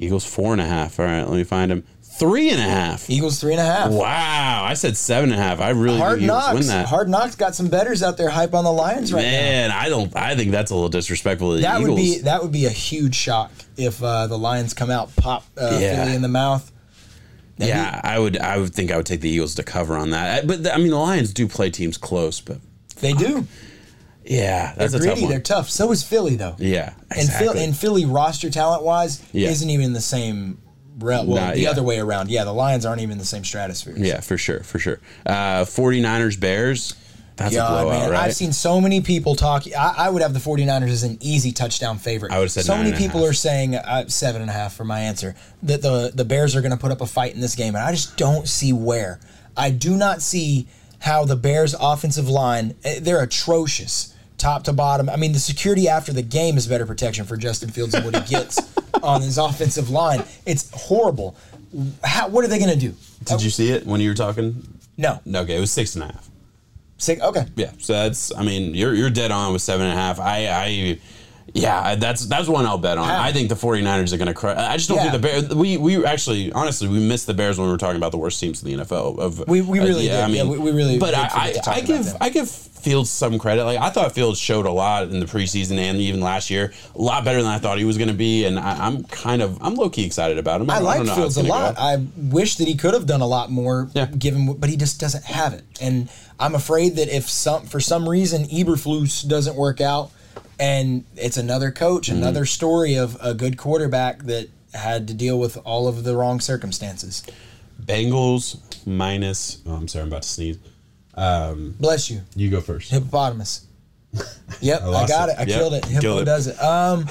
Eagles four and a half. All right, let me find them. Three and a half. Eagles three and a half. Wow, I said seven and a half. I really Hard knocks. win that. Hard knocks got some betters out there hype on the Lions right now. Man, I don't. I think that's a little disrespectful to the That Eagles. would be that would be a huge shock if uh, the Lions come out pop uh, Yeah. Philly in the mouth. That'd yeah, I would. I would think I would take the Eagles to cover on that. But I mean, the Lions do play teams close, but They do. Yeah, that's They're a tough greedy. one. They're tough. So is Philly though. yeah, And exactly. Philly, and Philly roster talent wise Yeah. isn't even the same. Well, the yeah. other way around. Yeah, the Lions aren't even the same stratosphere. Yeah, for sure, for sure. Uh, 49ers Bears. That's God, a blowout, man. right? I've seen so many people talk. I, I would have the 49ers as an easy touchdown favorite. I would've said So many and people are saying uh, seven and a half for my answer. That the, the Bears are going to put up a fight in this game. And I just don't see where. I do not see how the Bears' offensive line, eh, they're atrocious. Top to bottom. I mean, the security after the game is better protection for Justin Fields than what he gets on his offensive line. It's horrible. How, what are they going to do? Did you see it when you were talking? No. No, okay, it was six and a half. Sick. Okay. Yeah, so that's. I mean, you're you're dead on with seven and a half. I, I yeah, that's that's one I'll bet on. How? I think the 49ers are going to crush. I just don't Yeah. think the Bears. We we actually honestly we missed the Bears when we were talking about the worst teams in the NFL. Of We- we uh, really did. Yeah, we- we really But I I, I give. I give Fields some credit. Like I thought Fields showed a lot in the preseason and even last year, a lot better than I thought he was going to be. And I, I'm kind of I'm low key excited about him. I don't- like don't know how Fields a lot. go. I wish that he could have done a lot more, Yeah. given, but he just doesn't have it. And I'm afraid that if some for some reason Eberflus doesn't work out, and it's another coach, Mm-hmm. another story of a good quarterback that had to deal with all of the wrong circumstances. Bengals minus. Oh, I'm sorry, I'm about to sneeze. Bless you. You go first. Hippopotamus. Yep, I, lost got it. it. I Yep, killed it. Hippo killed it. does it. Um,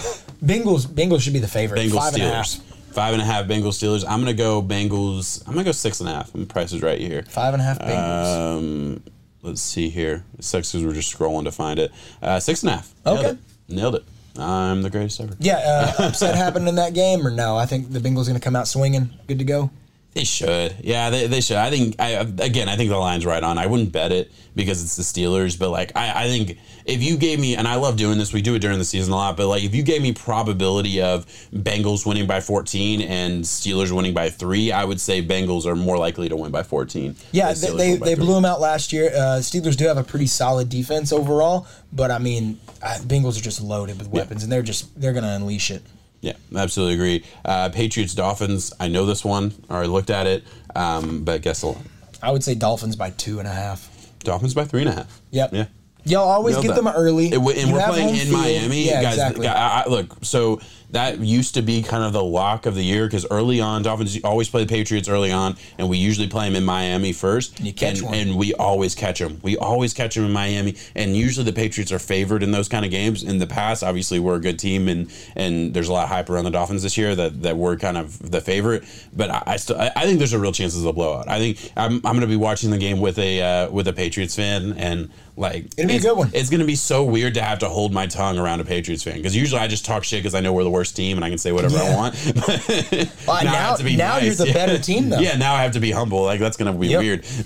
Bengals. Bengals should be the favorite. Bengals Five and a half. Steelers. Five and a half Bengals Steelers. I'm gonna go Bengals. I'm gonna go six and a half. I'm price is right here. Five and a half Bengals. Um, let's see here. It sucks because we're just scrolling to find it. Uh, six and a half. Okay. Nailed it. I'm the greatest ever. yeah, uh, upset happened in that game or no? I think the Bengals going to come out swinging. Good to go. They should. Yeah, they, they should. I think, I again, I think the line's right on. I wouldn't bet it because it's the Steelers, but like, I, I think if you gave me, and I love doing this, we do it during the season a lot, but like, if you gave me probability of Bengals winning by 14 and Steelers winning by three, I would say Bengals are more likely to win by 14. Yeah, they, they, they blew them out last year. Uh, Steelers do have a pretty solid defense overall, but I mean, uh, Bengals are just loaded with weapons, and they're just they're going to unleash it. Yeah, absolutely agree. Uh, Patriots Dolphins. I know this one, or I looked at it, um, but guess the I would say Dolphins by two and a half. Dolphins by three and a half. Yep. Yeah. Y'all always Nailed get that. them early. It- and You we're playing in field. Miami, Yeah, guys. exactly. I, I- look, so that used to be kind of the lock of the year because early on, Dolphins always play the Patriots early on, and we usually play them in Miami first. And you catch and, one. and we always catch them. We always catch them in Miami, and usually the Patriots are favored in those kind of games. In the past, obviously, we're a good team, and and there's a lot of hype around the Dolphins this year that that we're kind of the favorite. But I, I still, I, think there's a real chance of a blowout. I think I'm, I'm going to be watching the game with a uh, with a Patriots fan, and like It'll be a good one. It's going to be so weird to have to hold my tongue around a Patriots fan because usually I just talk shit because I know we're the worst team and I can say whatever I want. Well, now- be now you're the Yeah. better team, though. Yeah, now I have to be humble. Like that's going to be Yep. weird.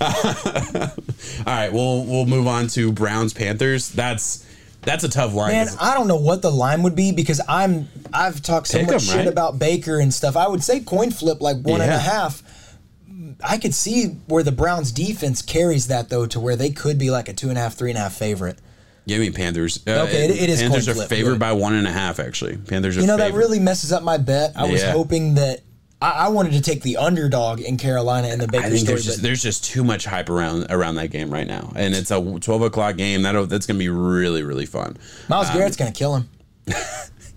All right, we'll we'll move on to Browns Panthers. That's that's a tough line. Man, I don't know what the line would be because I'm I've talked so Pick much 'em, shit right? about Baker and stuff. I would say coin flip like one and a half. I could see where the Browns defense carries that though to where they could be like a two and a half, three and a half favorite. Give mean Panthers. Uh, Okay, it- it is Panthers are flip, favored good. by one and a half. Actually, Panthers are. You know that really messes up my bet. I was hoping that I, I wanted to take the underdog in Carolina in the Baker I think story, there's just there's just too much hype around around that game right now, and it's a 12 o'clock game. That that's gonna be really really fun. Myles Garrett's gonna kill him.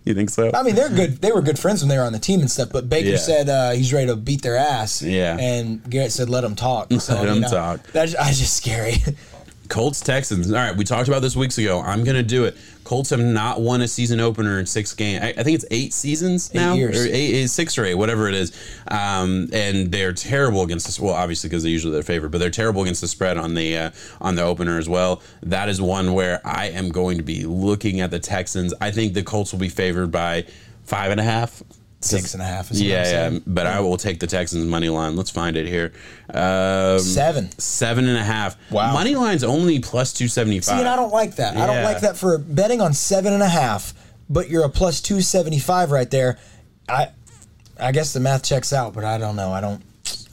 You think so? I mean, they're good. They were good friends when they were on the team and stuff. But Baker Yeah. said uh, he's ready to beat their ass. Yeah. and Garrett said let them talk. So, Let you 'em know, talk. That's, that's just scary. Colts Texans. All right, we talked about this weeks ago. I'm gonna do it. Colts have not won a season opener in six games. I, I think it's eight seasons now, years. or eight, eight, six or eight, whatever it is. Um, and they're terrible against this. Well, obviously because they usually their favorite, but they're terrible against the spread on the uh, on the opener as well. That is one where I am going to be looking at the Texans. I think the Colts will be favored by five and a half. Six and a half. Is Yeah, yeah, but I will take the Texans money line. Let's find it here. Um, Seven. seven and a half. Wow. money line's only plus two seventy five. See, and I don't like that. I don't like that for betting on seven and a half, but you're a plus two seventy five right there. I, I guess the math checks out, but I don't know. I don't.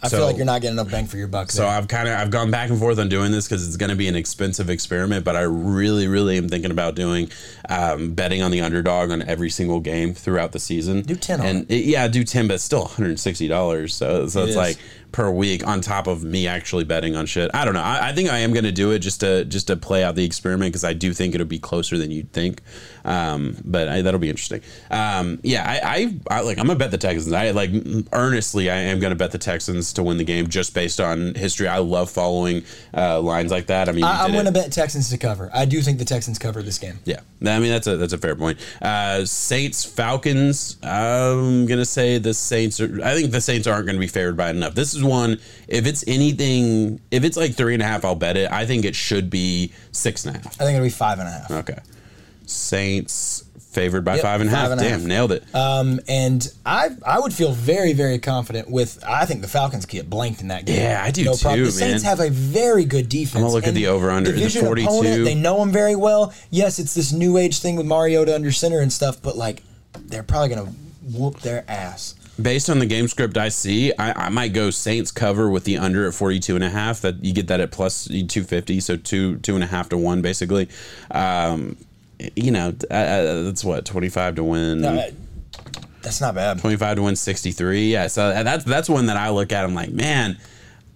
I So- feel like you're not getting enough bang for your buck. So there. I've kind of I've gone back and forth on doing this because it's going to be an expensive experiment, but I really really am thinking about doing um, betting on the underdog on every single game throughout the season. Do 10 on and it- yeah, do ten, but still one hundred and sixty dollars. So so It it's is. like per week on top of me actually betting on shit. I don't know. I, I think I am going to do it just to just to play out the experiment because I do think it'll be closer than you'd think. Um, but I, that'll be interesting. Um, yeah, I, I, I like I'm gonna bet the Texans. I like earnestly I am gonna bet the Texans to win the game just based on history. I love following uh, lines like that. I mean, I, I'm going to it- bet Texans to cover. I do think the Texans cover this game. yeah, I mean that's a that's a fair point. Uh, Saints Falcons. I'm gonna say the Saints. Are, I think the Saints aren't gonna be favored by enough. This is one. If it's anything, if it's like three and a half, I'll bet it. I think it should be six and a half. I think it'll be five and a half. Okay. Saints favored by Yep, five and a half. and Damn, half. nailed it. Um, and I I would feel very very confident with. I think the Falcons get blanked in that game. Yeah, I do no problem. too, The Saints man. have a very good defense. I'm gonna look at the over-under. Is it division 42? opponent, They know them very well. Yes, it's this new age thing with Mariota under center and stuff, but like they're probably gonna whoop their ass. Based on the game script I see, I, I might go Saints cover with the under at 42 and a half. That you get that at plus 250, so two two and a half to one basically. Um, you know, uh, uh, that's what 25 to win. Uh, that's not bad. 25 to win 63. Yeah, so that's that's one that I look at. I'm like, man,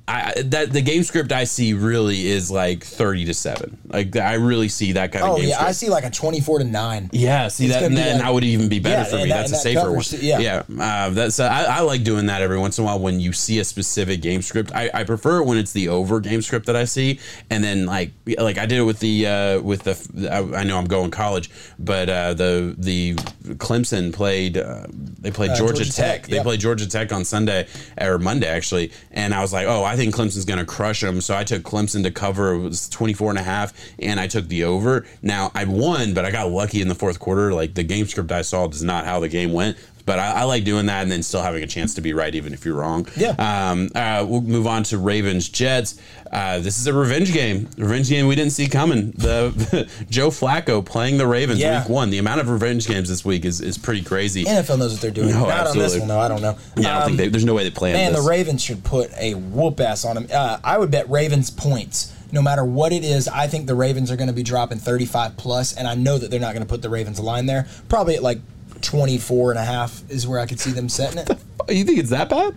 I, that the game script I see really is like thirty to seven. Like I really see that kind of Oh game yeah, script. I see like a twenty-four to nine. Yeah, see It's that, and that, like- that would even be better Yeah, for me. that- that's a that safer covers one. yeah. yeah. Uh, that's I, I like doing that every once in a while when you see a specific game script. I, I prefer it when it's the over game script that I see, and then like like I did it with the uh, with the I, I know I'm going college, but uh, the the Clemson played uh, they played Georgia, Georgia Tech. Tech, They yep. played Georgia Tech on Sunday or Monday actually, and I was like, oh, I think Clemson's going to crush them. So I took Clemson to cover. It was 24 and a half, and I took the over. Now I won, but I got lucky in the fourth quarter. Like the game script I saw is not how the game went. But I, I like doing that and then still having a chance to be right, even if you're wrong. Yeah. Um, uh, we'll move on to Ravens Jets. Uh, this is a revenge game. Revenge game we didn't see coming. The Joe Flacco playing the Ravens Yeah. week one. The amount of revenge games this week is, is pretty crazy. NFL knows what they're doing. No, Not on this absolutely. one though. I don't know. Yeah, I don't Um, think they, there's no way they play. Man, this. the Ravens should put a whoop ass on them. Uh, I would bet Ravens points. No matter what it is, I think the Ravens are going to be dropping 35 plus, and I know that they're not going to put the Ravens line there. Probably at like 24 and a half is where I could see them setting it. you think it's that bad?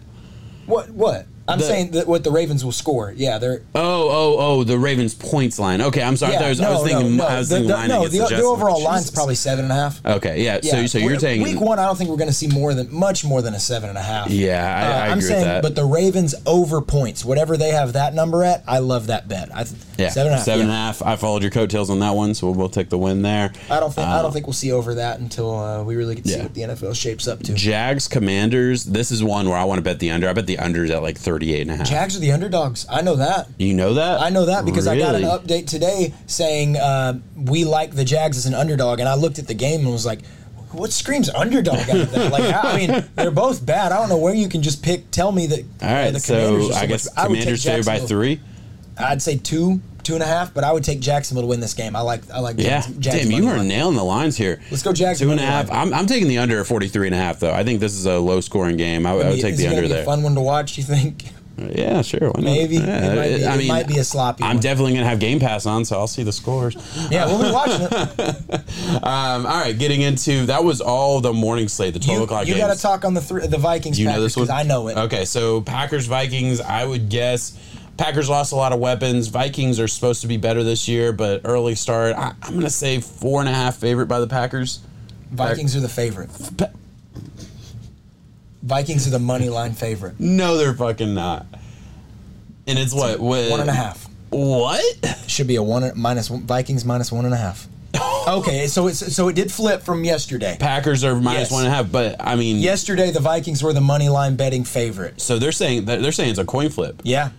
What? What? I'm The- saying that what the Ravens will score. Yeah, they're. Oh, oh, oh, the Ravens points line. Okay, I'm sorry. I, thought I, was, I was thinking, I was the, thinking the- line no, the, the, the Jets. overall line's Jesus. probably seven and a half. Okay, yeah. So, so you're Week- saying week one? I don't think we're going to see more than much more than a seven and a half. Yeah, I- I am agree with saying, that. but the Ravens over points, whatever they have that number at, I love that bet. I th- Yeah, seven and a half. Seven yeah. and a half. I followed your coattails on that one, so we'll, we'll take the win there. I don't think I don't think we'll see over that until uh, we really get to see what the NFL shapes up to. Jags Commanders. This is one where I want to bet the under. I bet the under is at like 38 and a half. Jags are the underdogs. I know that. you know that? I know that because I got an update today saying uh, we like the Jags as an underdog, and I looked at the game and was like, "What screams underdog out of that?" Like, I mean, they're both bad. I don't know where you can just pick. Tell me that. All right, uh, the Commanders so are I much- guess I would take Commanders favored by three. I'd say two, two and a half, but I would take Jacksonville to win this game. I like, I like. Yeah, Jags damn, you are line. nailing the lines here. Let's go Jacksonville. Two and a half. I'm, I'm taking the under at 43 and a half, though. I think this is a low scoring game. I, would- I would take it the under be there. A fun one to watch. You think? Yeah, sure. Why not? Maybe. It Yeah, might be- I it mean, might be a sloppy I'm one. definitely gonna have Game Pass on, so I'll see the scores. Yeah, we'll be watching it. Um, all right, getting into that was all the morning slate, the 12 You, o'clock you got to talk on the three, the Vikings. You know this one? I know it. Okay, so Packers Vikings. I would guess Packers lost a lot of weapons. Vikings are supposed to be better this year, but early start. I, I'm gonna say four and a half favorite by the Packers. Vikings are the favorite. Pa- Vikings are the money line favorite. No, they're fucking not. And it's what? what One and a half. What? Should be a one minus one, Vikings minus one and a half. Okay, so it's so it did flip from yesterday. Packers are minus Yes. one and a half, but I mean, Yesterday, the Vikings were the money line betting favorite. So they're saying they're saying it's a coin flip. Yeah,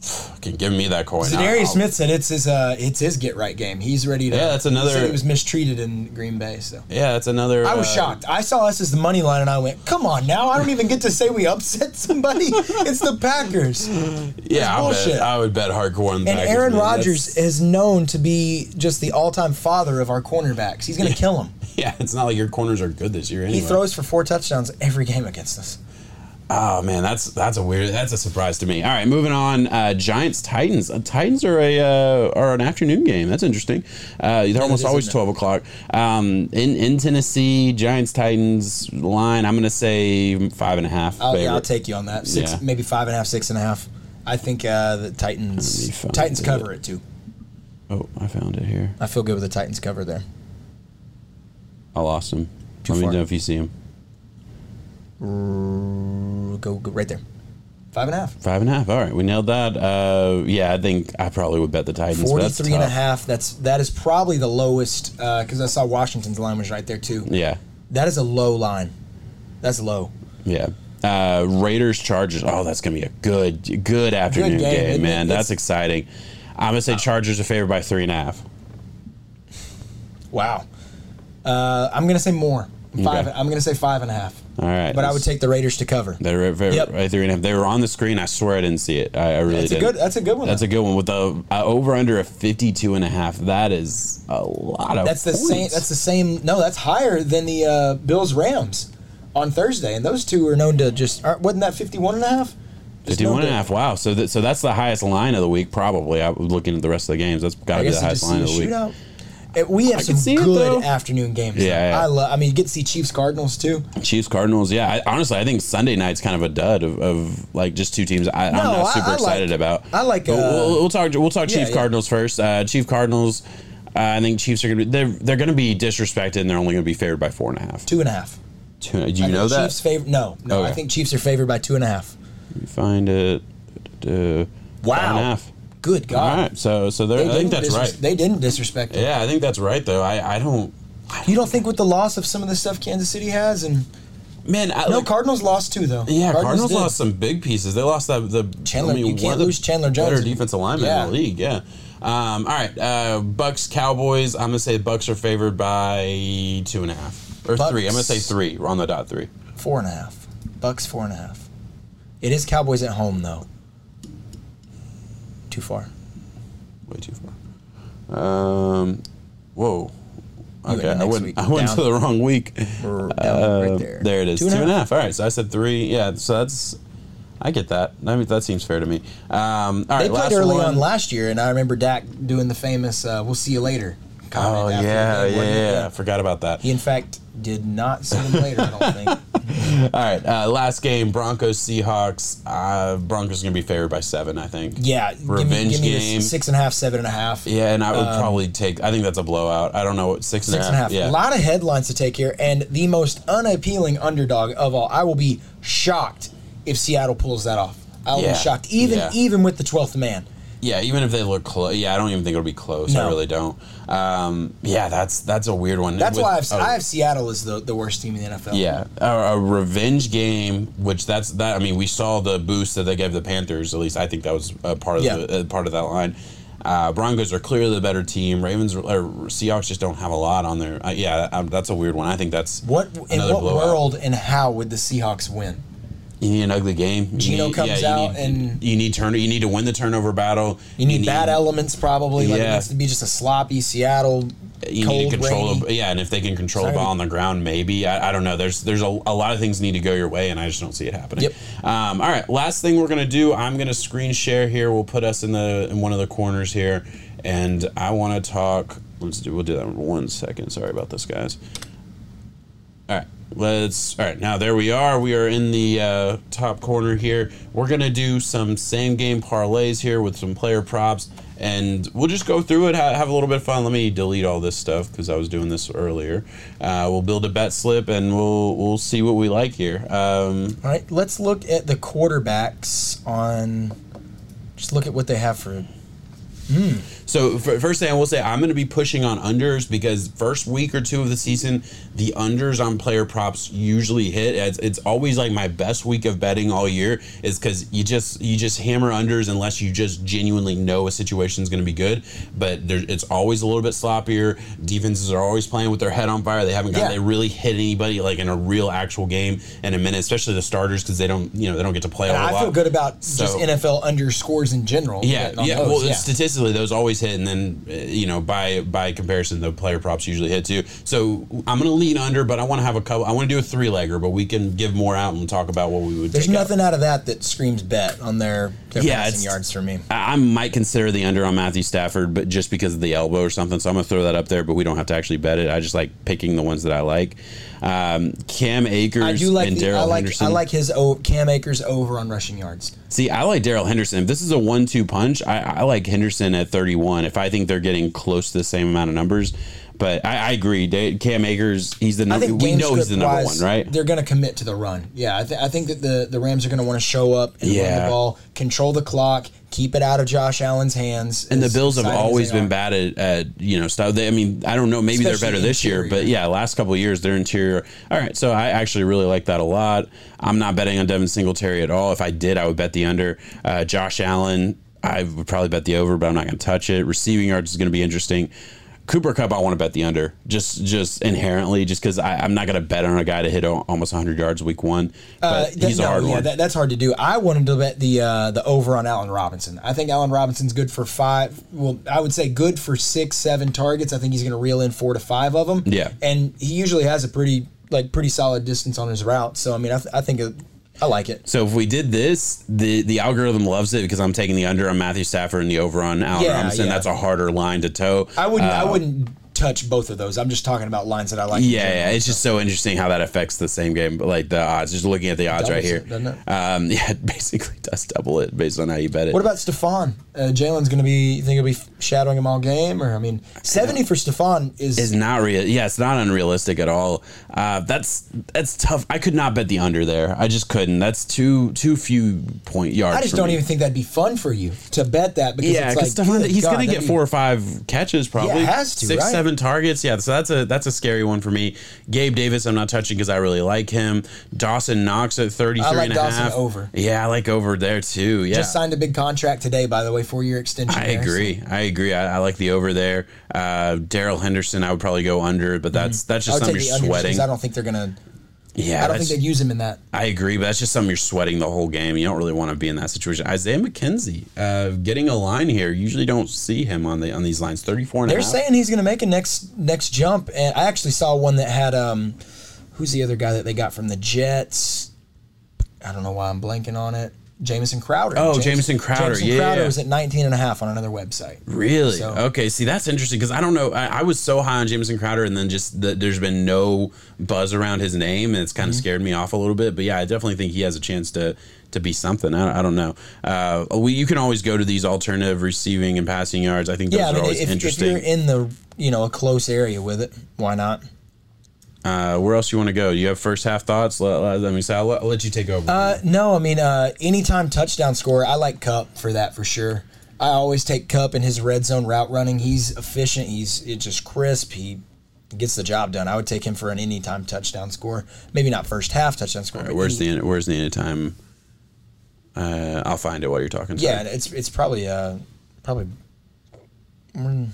Fucking give me that coin. Za'Darius Smith said it's his uh, it's his get right game. He's ready to. Yeah, that's another- He, said he was mistreated in Green Bay. So Yeah, that's another. I was uh, shocked. I saw us as the money line, and I went, "Come on, now I don't even get to say we upset somebody. it's the Packers." Yeah, I, bet, I would bet hardcore on the And Packers, Aaron. Rodgers is known to be just the all-time father of our cornerbacks. He's going to kill them. Yeah, it's not like your corners are good this year. Anyway. He throws for four touchdowns every game against us. Oh man, that's that's a weird. That's a surprise to me. All right, moving on. Uh, Giants Titans. Uh, Titans are a uh, are an afternoon game. That's interesting. Uh, they're almost always twelve o'clock. Um, in in Tennessee, Giants Titans line. I'm gonna say five and a half. I'll, yeah. I'll take you on that. Six, Yeah. maybe five and a half, six and a half. I think uh, the Titans Titans it. cover it too. Oh, I found it here. I feel good with the Titans cover there. I lost him. Too Let far. me know if you see him. Go, go right there. Five and a half. Five and a half. All right, we nailed that. Uh, yeah, I think I probably would bet the Titans. 43 and a half. That's that is probably the lowest because I saw Washington's line was right there too. Yeah, That is a low line. That's low. yeah. Uh, Raiders Chargers. Oh, that's gonna be a good, good afternoon game, game, it? man. That's exciting. I'm gonna say Chargers are favored by three and a half. Wow. Uh, I'm gonna say more. Five. Okay. I'm gonna say five and a half. All right, But I would take the Raiders to cover. They're right, Yep. right three and a half. They were on the screen. I swear I didn't see it. I, I really That's a did. good. That's a good one. That's though. a good one with the uh, over under a 52 and a half. That is a lot of. That's the same. That's the same. No, that's higher than the uh, Bills Rams on Thursday, and those two are known to just. Aren't, wasn't that 51 and a half? Just 51 and a half. Wow. So that, so that's the highest line of the week, probably. I was looking at the rest of the games. That's got to be the highest line of a the week. shootout. It- we have I some see it, good though. afternoon games. Yeah, yeah. I love. I mean, you get to see Chiefs Cardinals too. Chiefs Cardinals. Yeah, I, honestly, I think Sunday night's kind of a dud of, of like just two teams I, I'm No, not super I like- excited about. I like, But uh, we'll, we'll talk. We'll talk yeah, Chief yeah. Cardinals first. Uh, Chief Cardinals. Uh, I think Chiefs are gonna be they're they're gonna be disrespected and they're only gonna be favored by four and a half. Two and a half. Two, do you I know that? Chiefs favor. No, no. I think Chiefs are favored by two and a half. Let me find it. Uh, Wow. Five and a half. Good God. All right. So so they're, I think that's disres- right. They didn't disrespect them. Yeah, I think that's right though. I I don't. You don't think with the loss of some of the stuff Kansas City has, and Man, I, no like, Cardinals lost too though. Yeah, Cardinals, did. lost some big pieces. They lost that the Chandler- I mean, you can't the lose Chandler Jones. Better defensive lineman Yeah. in the league. Yeah. Um, all right, uh, Bucks Cowboys. I'm gonna say the Bucks are favored by two and a half or Bucks. three. I'm gonna say three. We're on the dot three. Four and a half. Bucks four and a half. It is Cowboys at home though. Too far. Way too far. Um, whoa. Okay, I went. week. I went Down. to the wrong week. Uh, right there. it is. Two Two and a and a half. half. All right. So I said three. Yeah. So that's. I get that. I mean, that seems fair to me. Um, all right. They played early one. on last year, and I remember Dak doing the famous uh, "We'll see you later." Oh comment the yeah, yeah, yeah. I forgot about that. He in fact did not see them later. I don't think. All right, uh, last game: Broncos Seahawks. Uh, Broncos gonna be favored by seven, I think. Yeah, give me, Revenge give me game. six and a half, seven and a half. Yeah, and I would probably take. I think that's a blowout. I don't know what six and a Six half. and a half. Yeah. A lot of headlines to take here, and the most unappealing underdog of all. I will be shocked if Seattle pulls that off. I will Yeah. be shocked, even Yeah. even with the twelfth man. Yeah, even if they look close. Yeah, I don't even think it'll be close. I really don't. Um, yeah, that's that's a weird one. That's With- why I've, oh, I have Seattle as the, the worst team in the NFL. Yeah, a, a revenge game, which that's that. I mean, we saw the boost that they gave the Panthers. At least I think that was a part of Yeah. the, part of that line. Uh, Broncos are clearly the better team. Ravens or Seahawks just don't have a lot on there. Uh, yeah, um, that's a weird one. I think that's What in what blowout. world and how would the Seahawks win? You need an ugly game. You Geno need- comes you out need, and- you need turn. You need to win the turnover battle. You need, bad elements probably. Like it Yeah. needs to be just a sloppy Seattle. You cold, need to control. rainy. Yeah, and if they can control the ball on the ground, maybe I, I don't know. There's there's a, a lot of things need to go your way, and I just don't see it happening. Yep. Um, all right, last thing we're gonna do. I'm gonna screen share here. We'll put us in the in one of the corners here, and I want to talk. Let's do. We'll do that in one second. Sorry about this, guys. Let's. All right, now there we are. We are in the uh, top corner here. We're gonna do some same game parlays here with some player props, and we'll just go through it, ha- have a little bit of fun. Let me delete all this stuff because I was doing this earlier. Uh, we'll build a bet slip, and we'll we'll see what we like here. Um, All right, let's look at the quarterbacks on. Just look at what they have for. So first thing I will say, I'm going to be pushing on unders because first week or two of the season, the unders on player props usually hit. It's, it's always like my best week of betting all year is because you just you just hammer unders unless you just genuinely know a situation is going to be good. But there, it's always a little bit sloppier. Defenses are always playing with their head on fire. They haven't got Yeah. they really hit anybody like in a real actual game in a minute, especially the starters because they don't you know they don't get to play a And whole I lot. feel good about just NFL underscores in general. yeah, yeah. those, Well, statistically, those always hit, and then uh, you know by by comparison, the player props usually hit too. So I'm going to lean under, but I want to have a couple. I want to do a three legger, but we can give more out and talk about what we would. There's take out. nothing out of that that screams bet on their, their Yeah, passing yards for me. I I might consider the under on Matthew Stafford, but just because of the elbow or something. So I'm gonna throw that up there, but we don't have to actually bet it. I just like picking the ones that I like. Um, Cam Akers I do like and I Darrell like Henderson. I like his o, Cam Akers over on rushing yards. See, I like Darrell Henderson. If this is a one-two punch, I, I like Henderson at 31. If I think they're getting close to the same amount of numbers, but I, I agree. Cam Akers, he's the number. We know he's the number one, right? They're going to commit to the run. Yeah, I, th- I think that the, the Rams are going to want to show up and run Yeah. the ball, control the clock, keep it out of Josh Allen's hands. And the Bills have always been bad at, at you know stuff. They, I mean, I don't know. Maybe they're Especially better this year, but yeah, last couple of years their interior. All right, so I actually really like that a lot. I'm not betting on Devin Singletary at all. If I did, I would bet the under. Uh, Josh Allen, I would probably bet the over, but I'm not going to touch it. Receiving yards is going to be interesting. Cooper Kupp, I want to bet the under, just just inherently, just because I'm not going to bet on a guy to hit al- almost 100 yards week one. Uh, But that- he's a no, hard yeah, one. that, that's hard to do. I wanted to bet the uh, the over on Allen Robinson. I think Allen Robinson's good for five. Well, I would say good for six, seven targets. I think he's going to reel in four to five of them. Yeah. and he usually has a pretty like pretty solid distance on his route. So I mean, I, th- I think it, I like it. So if we did this, the the algorithm loves it because I'm taking the under on Matthew Stafford and the over on Allen Yeah, Robinson. yeah. That's a harder line to toe. I wouldn't. I Uh, wouldn't touch both of those. I'm just talking about lines that I like. Yeah, general, yeah, it's just so interesting how that affects the same game, but like the odds. Just looking at the odds right here, it, doesn't it? um, yeah, it basically does double it based on how you bet it. What about Stefon? Uh, Jalen's going to be. You think he'll be shadowing him all game, or I mean, seventy for Stefon is. is not real. Yeah, it's not unrealistic at all. Uh, that's that's tough. I could not bet the under there. I just couldn't. That's too too few point yards. I just don't me. even think that'd be fun for you to bet that because Yeah, it's because like good he's going to get four or five catches probably. Yeah, has to, six, right? seven targets. Yeah, so that's a that's a scary one for me. Gabe Davis, I'm not touching because I really like him. Dawson Knox at 33 I like and a Dawson half. over. Yeah, I like over there too. Yeah. Just signed a big contract today, by the way, four year extension. I there, so- agree. I agree. I, I like the over there. Uh, Darrell Henderson, I would probably go under, but that's that's Mm-hmm. I just something you're sweating. I don't think they're gonna. Yeah, I don't think they'd use him in that. I agree, but that's just something you're sweating the whole game. You don't really want to be in that situation. Isaiah McKenzie, uh, getting a line here. Usually don't see him on the on these lines. 34 and They're half. saying he's going to make a next next jump, and I actually saw one that had um, who's the other guy that they got from the Jets? I don't know why I'm blanking on it. Jamison Crowder. Oh, Jamison Crowder, Jamison yeah. Crowder was at 19 and a half on another website. Really? So- okay. See, that's interesting because I don't know. I, I was so high on Jamison Crowder, and then just the, there's been no buzz around his name, and it's kind of Mm-hmm. scared me off a little bit. But yeah, I definitely think he has a chance to to be something. I, I don't know. Uh, we, you can always go to these alternative receiving and passing yards. I think those Yeah, I are mean, always if, if you're in the you know a close area with it, why not? Uh, where else you want to go? You have first half thoughts? Let, let, me say. I'll let, I'll let you take over. Uh, no, I mean, uh, anytime touchdown score, I like Kupp for that for sure. I always take Kupp in his red zone route running. He's efficient. He's it's just crisp. He gets the job done. I would take him for an anytime touchdown score. Maybe not first half touchdown score. but where's any- the where's the anytime? Uh, I'll find it while you're talking. Yeah, sorry. it's it's probably uh probably. mm,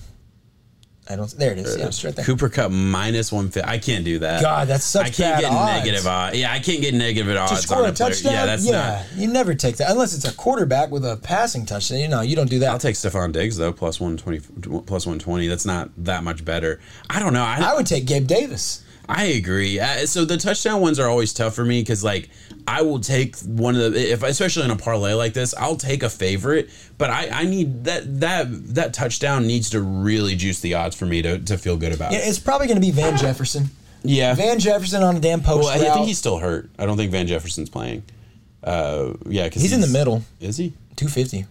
I don't. There it is. Yeah, uh, it's right there. Cooper Kupp minus one fifty. I can't do that. God, that's such I can't get odds. negative odds. Yeah, I can't get negative at odds To score on a a touchdown, Yeah, that's yeah, not. you never take that unless it's a quarterback with a passing touchdown. You know, you don't do that. I'll take Stefon Diggs though, plus one twenty, plus one twenty. That's not that much better. I don't know. I, I would take Gabe Davis. I agree. Uh, so the touchdown ones are always tough for me because like I will take one of the if especially in a parlay like this, I'll take a favorite, but I, I need that that that touchdown needs to really juice the odds for me to, to feel good about Yeah, it. it's probably going to be Van Jefferson. Yeah. Van Jefferson on a damn post well, I think he's still hurt. I don't think Van Jefferson's playing. Uh, yeah, because He's in the middle. Is he? 250.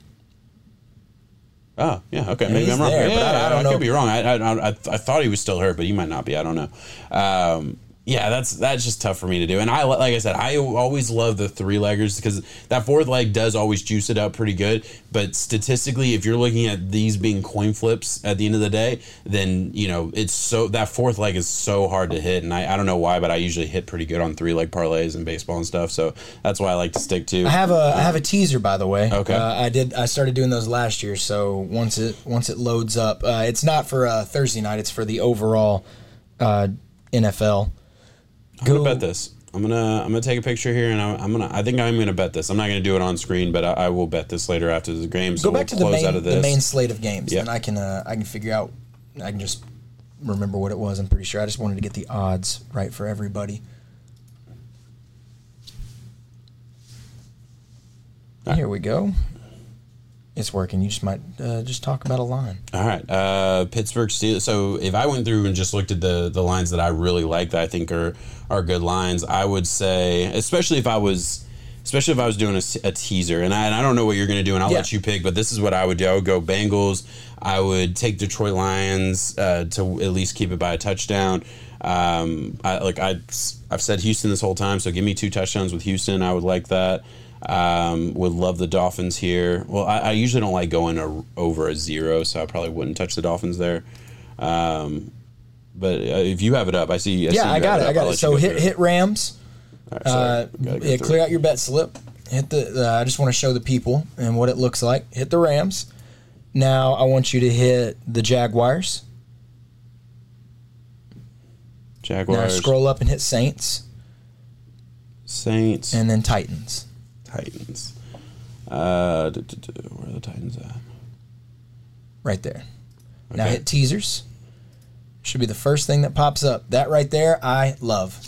Oh, yeah. Okay, maybe I'm wrong. there, yeah, but I- I don't I know. could be wrong. I, I, I, I thought he was still hurt, but he might not be. I don't know. Um, yeah, that's that's just tough for me to do. And I like I said, I always love the three leggers because that fourth leg does always juice it up pretty good. But statistically, if you're looking at these being coin flips at the end of the day, then you know it's so that fourth leg is so hard to hit. And I, I don't know why, but I usually hit pretty good on three leg parlays and baseball and stuff. So that's why I like to stick to. I have a I have a teaser by the way. Okay. Uh, I did I started doing those last year, so once it once it loads up, uh, it's not for uh, Thursday night. It's for the overall uh, NFL. I'm gonna bet this. I'm gonna I'm gonna take a picture here, and I'm, I'm gonna I think I'm gonna bet this. I'm not gonna do it on screen, but I, I will bet this later after the game. So Go back to we'll the close out main the this. main slate of games, Yep. and I can uh, I can figure out. I can just remember what it was. I'm pretty sure. I just wanted to get the odds right for everybody. Here we go. It's working. You just might uh, just talk about a line. All right, uh, Pittsburgh Steelers. So if I went through and just looked at the the lines that I really like that I think are are good lines, I would say, especially if I was. Especially if I was doing a teaser, and I, and I don't know what you're going to do, and I'll Yeah. let you pick. But this is what I would do. I would go Bengals. I would take Detroit Lions uh, to at least keep it by a touchdown. Um, I, like I, I've said Houston this whole time, so give me two touchdowns with Houston. I would like that. Um, would love the Dolphins here. Well, I, I usually don't like going a, over a zero, so I probably wouldn't touch the Dolphins there. Um, but uh, if you have it up, I see. I see Yeah, you I got it. up. I I'll got it. So hit hit Rams. Right. Uh, yeah, clear out your bet slip. Hit the. Uh, I just want to show the people and what it looks like. Hit the Rams. Now I want you to hit the Jaguars. Jaguars. Now scroll up and hit Saints, Saints, and then Titans. Titans. Uh, duh, duh, duh, where are the Titans at? Right there. Now Okay. hit teasers. Should be the first thing that pops up. That right there, I love.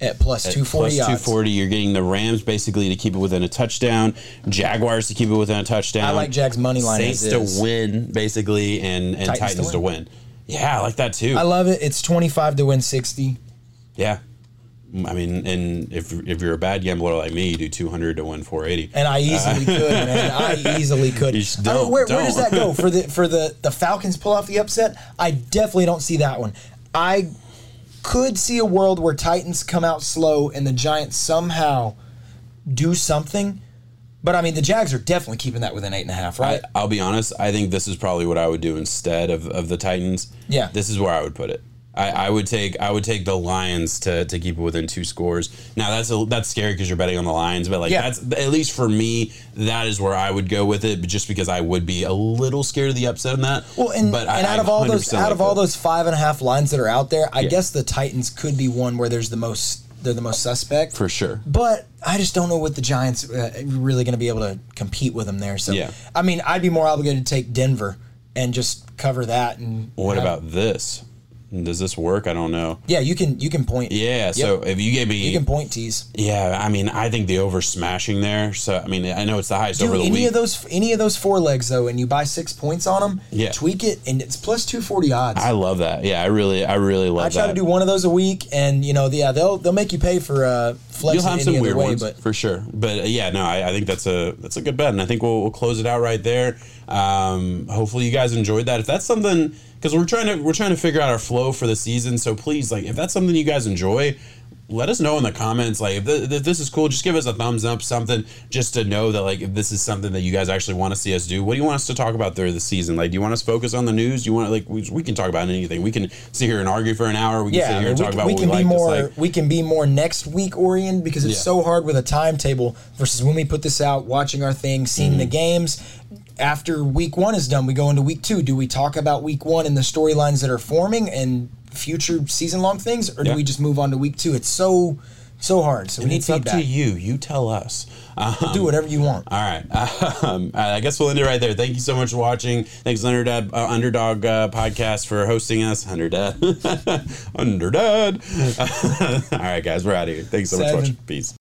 At two forty plus odds. 240, you're getting the Rams basically to keep it within a touchdown, Jaguars to keep it within a touchdown. I like Jags money line Saints as to is. win basically, and, and Titans to win. win. Yeah, I like that too. I love it. It's 25 to win 60. yeah. I mean, and if if you're a bad gambler like me, you do 200 to win 480. And uh, I easily could, man. I easily could. Just I don't- don't, where, where does that go for the for the the Falcons pull off the upset? I definitely don't see that one. I could see a world where Titans come out slow and the Giants somehow do something. But I mean, the Jags are definitely keeping that within eight and a half, right? I, I'll be honest. I think this is probably what I would do instead of, of the Titans. Yeah. this is where I would put it. I, I would take I would take the Lions to, to keep it within two scores. Now that's a, that's scary because you're betting on the Lions, but like Yeah. that's at least for me that is where I would go with it. But just because I would be a little scared of the upset in that. Well, and, but I- out of all those 100% out of all those five and a half lines that are out there, I Yeah. guess the Titans could be one where there's the most they're the most suspect for sure. But I just don't know what the Giants uh, really going to be able to compete with them there. So Yeah. I mean, I'd be more obligated to take Denver and just cover that. And What have- about this? Does this work? I don't know. Yeah, you can you can point. Yeah. Yep. So if you gave me, you can point tees. yeah, I mean, I think the over smashing there. So I mean, I know it's the highest Do over the any week. of those any of those four legs though, and you buy six points on them. Yeah. tweak it, and it's plus two forty odds. I love that. Yeah, I really, I really love that. I try that. to do one of those a week, and you know, yeah, they'll they'll make you pay for uh, flexing You'll have some weird way, ones but for sure, but uh, yeah, no, I, I think that's a that's a good bet, and I think we'll, we'll close it out right there. Um, hopefully, you guys enjoyed that. If that's something, because we're trying to we're trying to figure out our flow for the season, so please, like, if that's something you guys enjoy. Let us know in the comments, like if, th- if this is cool. Just give us a thumbs up, something, just to know that like if this is something that you guys actually want to see us do. What do you want us to talk about during the season? Like, do you want us to focus on the news? Do you want like we, we can talk about anything. We can sit here and argue for an hour. We can yeah, sit I here mean, and we, talk can- about we what can we be like, more dislike. we can be more next week oriented because it's Yeah. so hard with a timetable versus when we put this out, watching our thing, seeing the Mm-hmm. games. After week one is done, we go into week two. Do we talk about week one and the storylines that are forming and future season long things, or do Yeah. we just move on to week two? It's so so hard. So we And need it's up to you. You tell us. Um, Do whatever you want. All right. Um, I guess we'll end it right there. Thank you so much for watching. Thanks, Underdad, uh, Underdog uh, Podcast, for hosting us. Underdad. Underdad. All right, guys, we're out of here. Thanks so much for watching. Peace.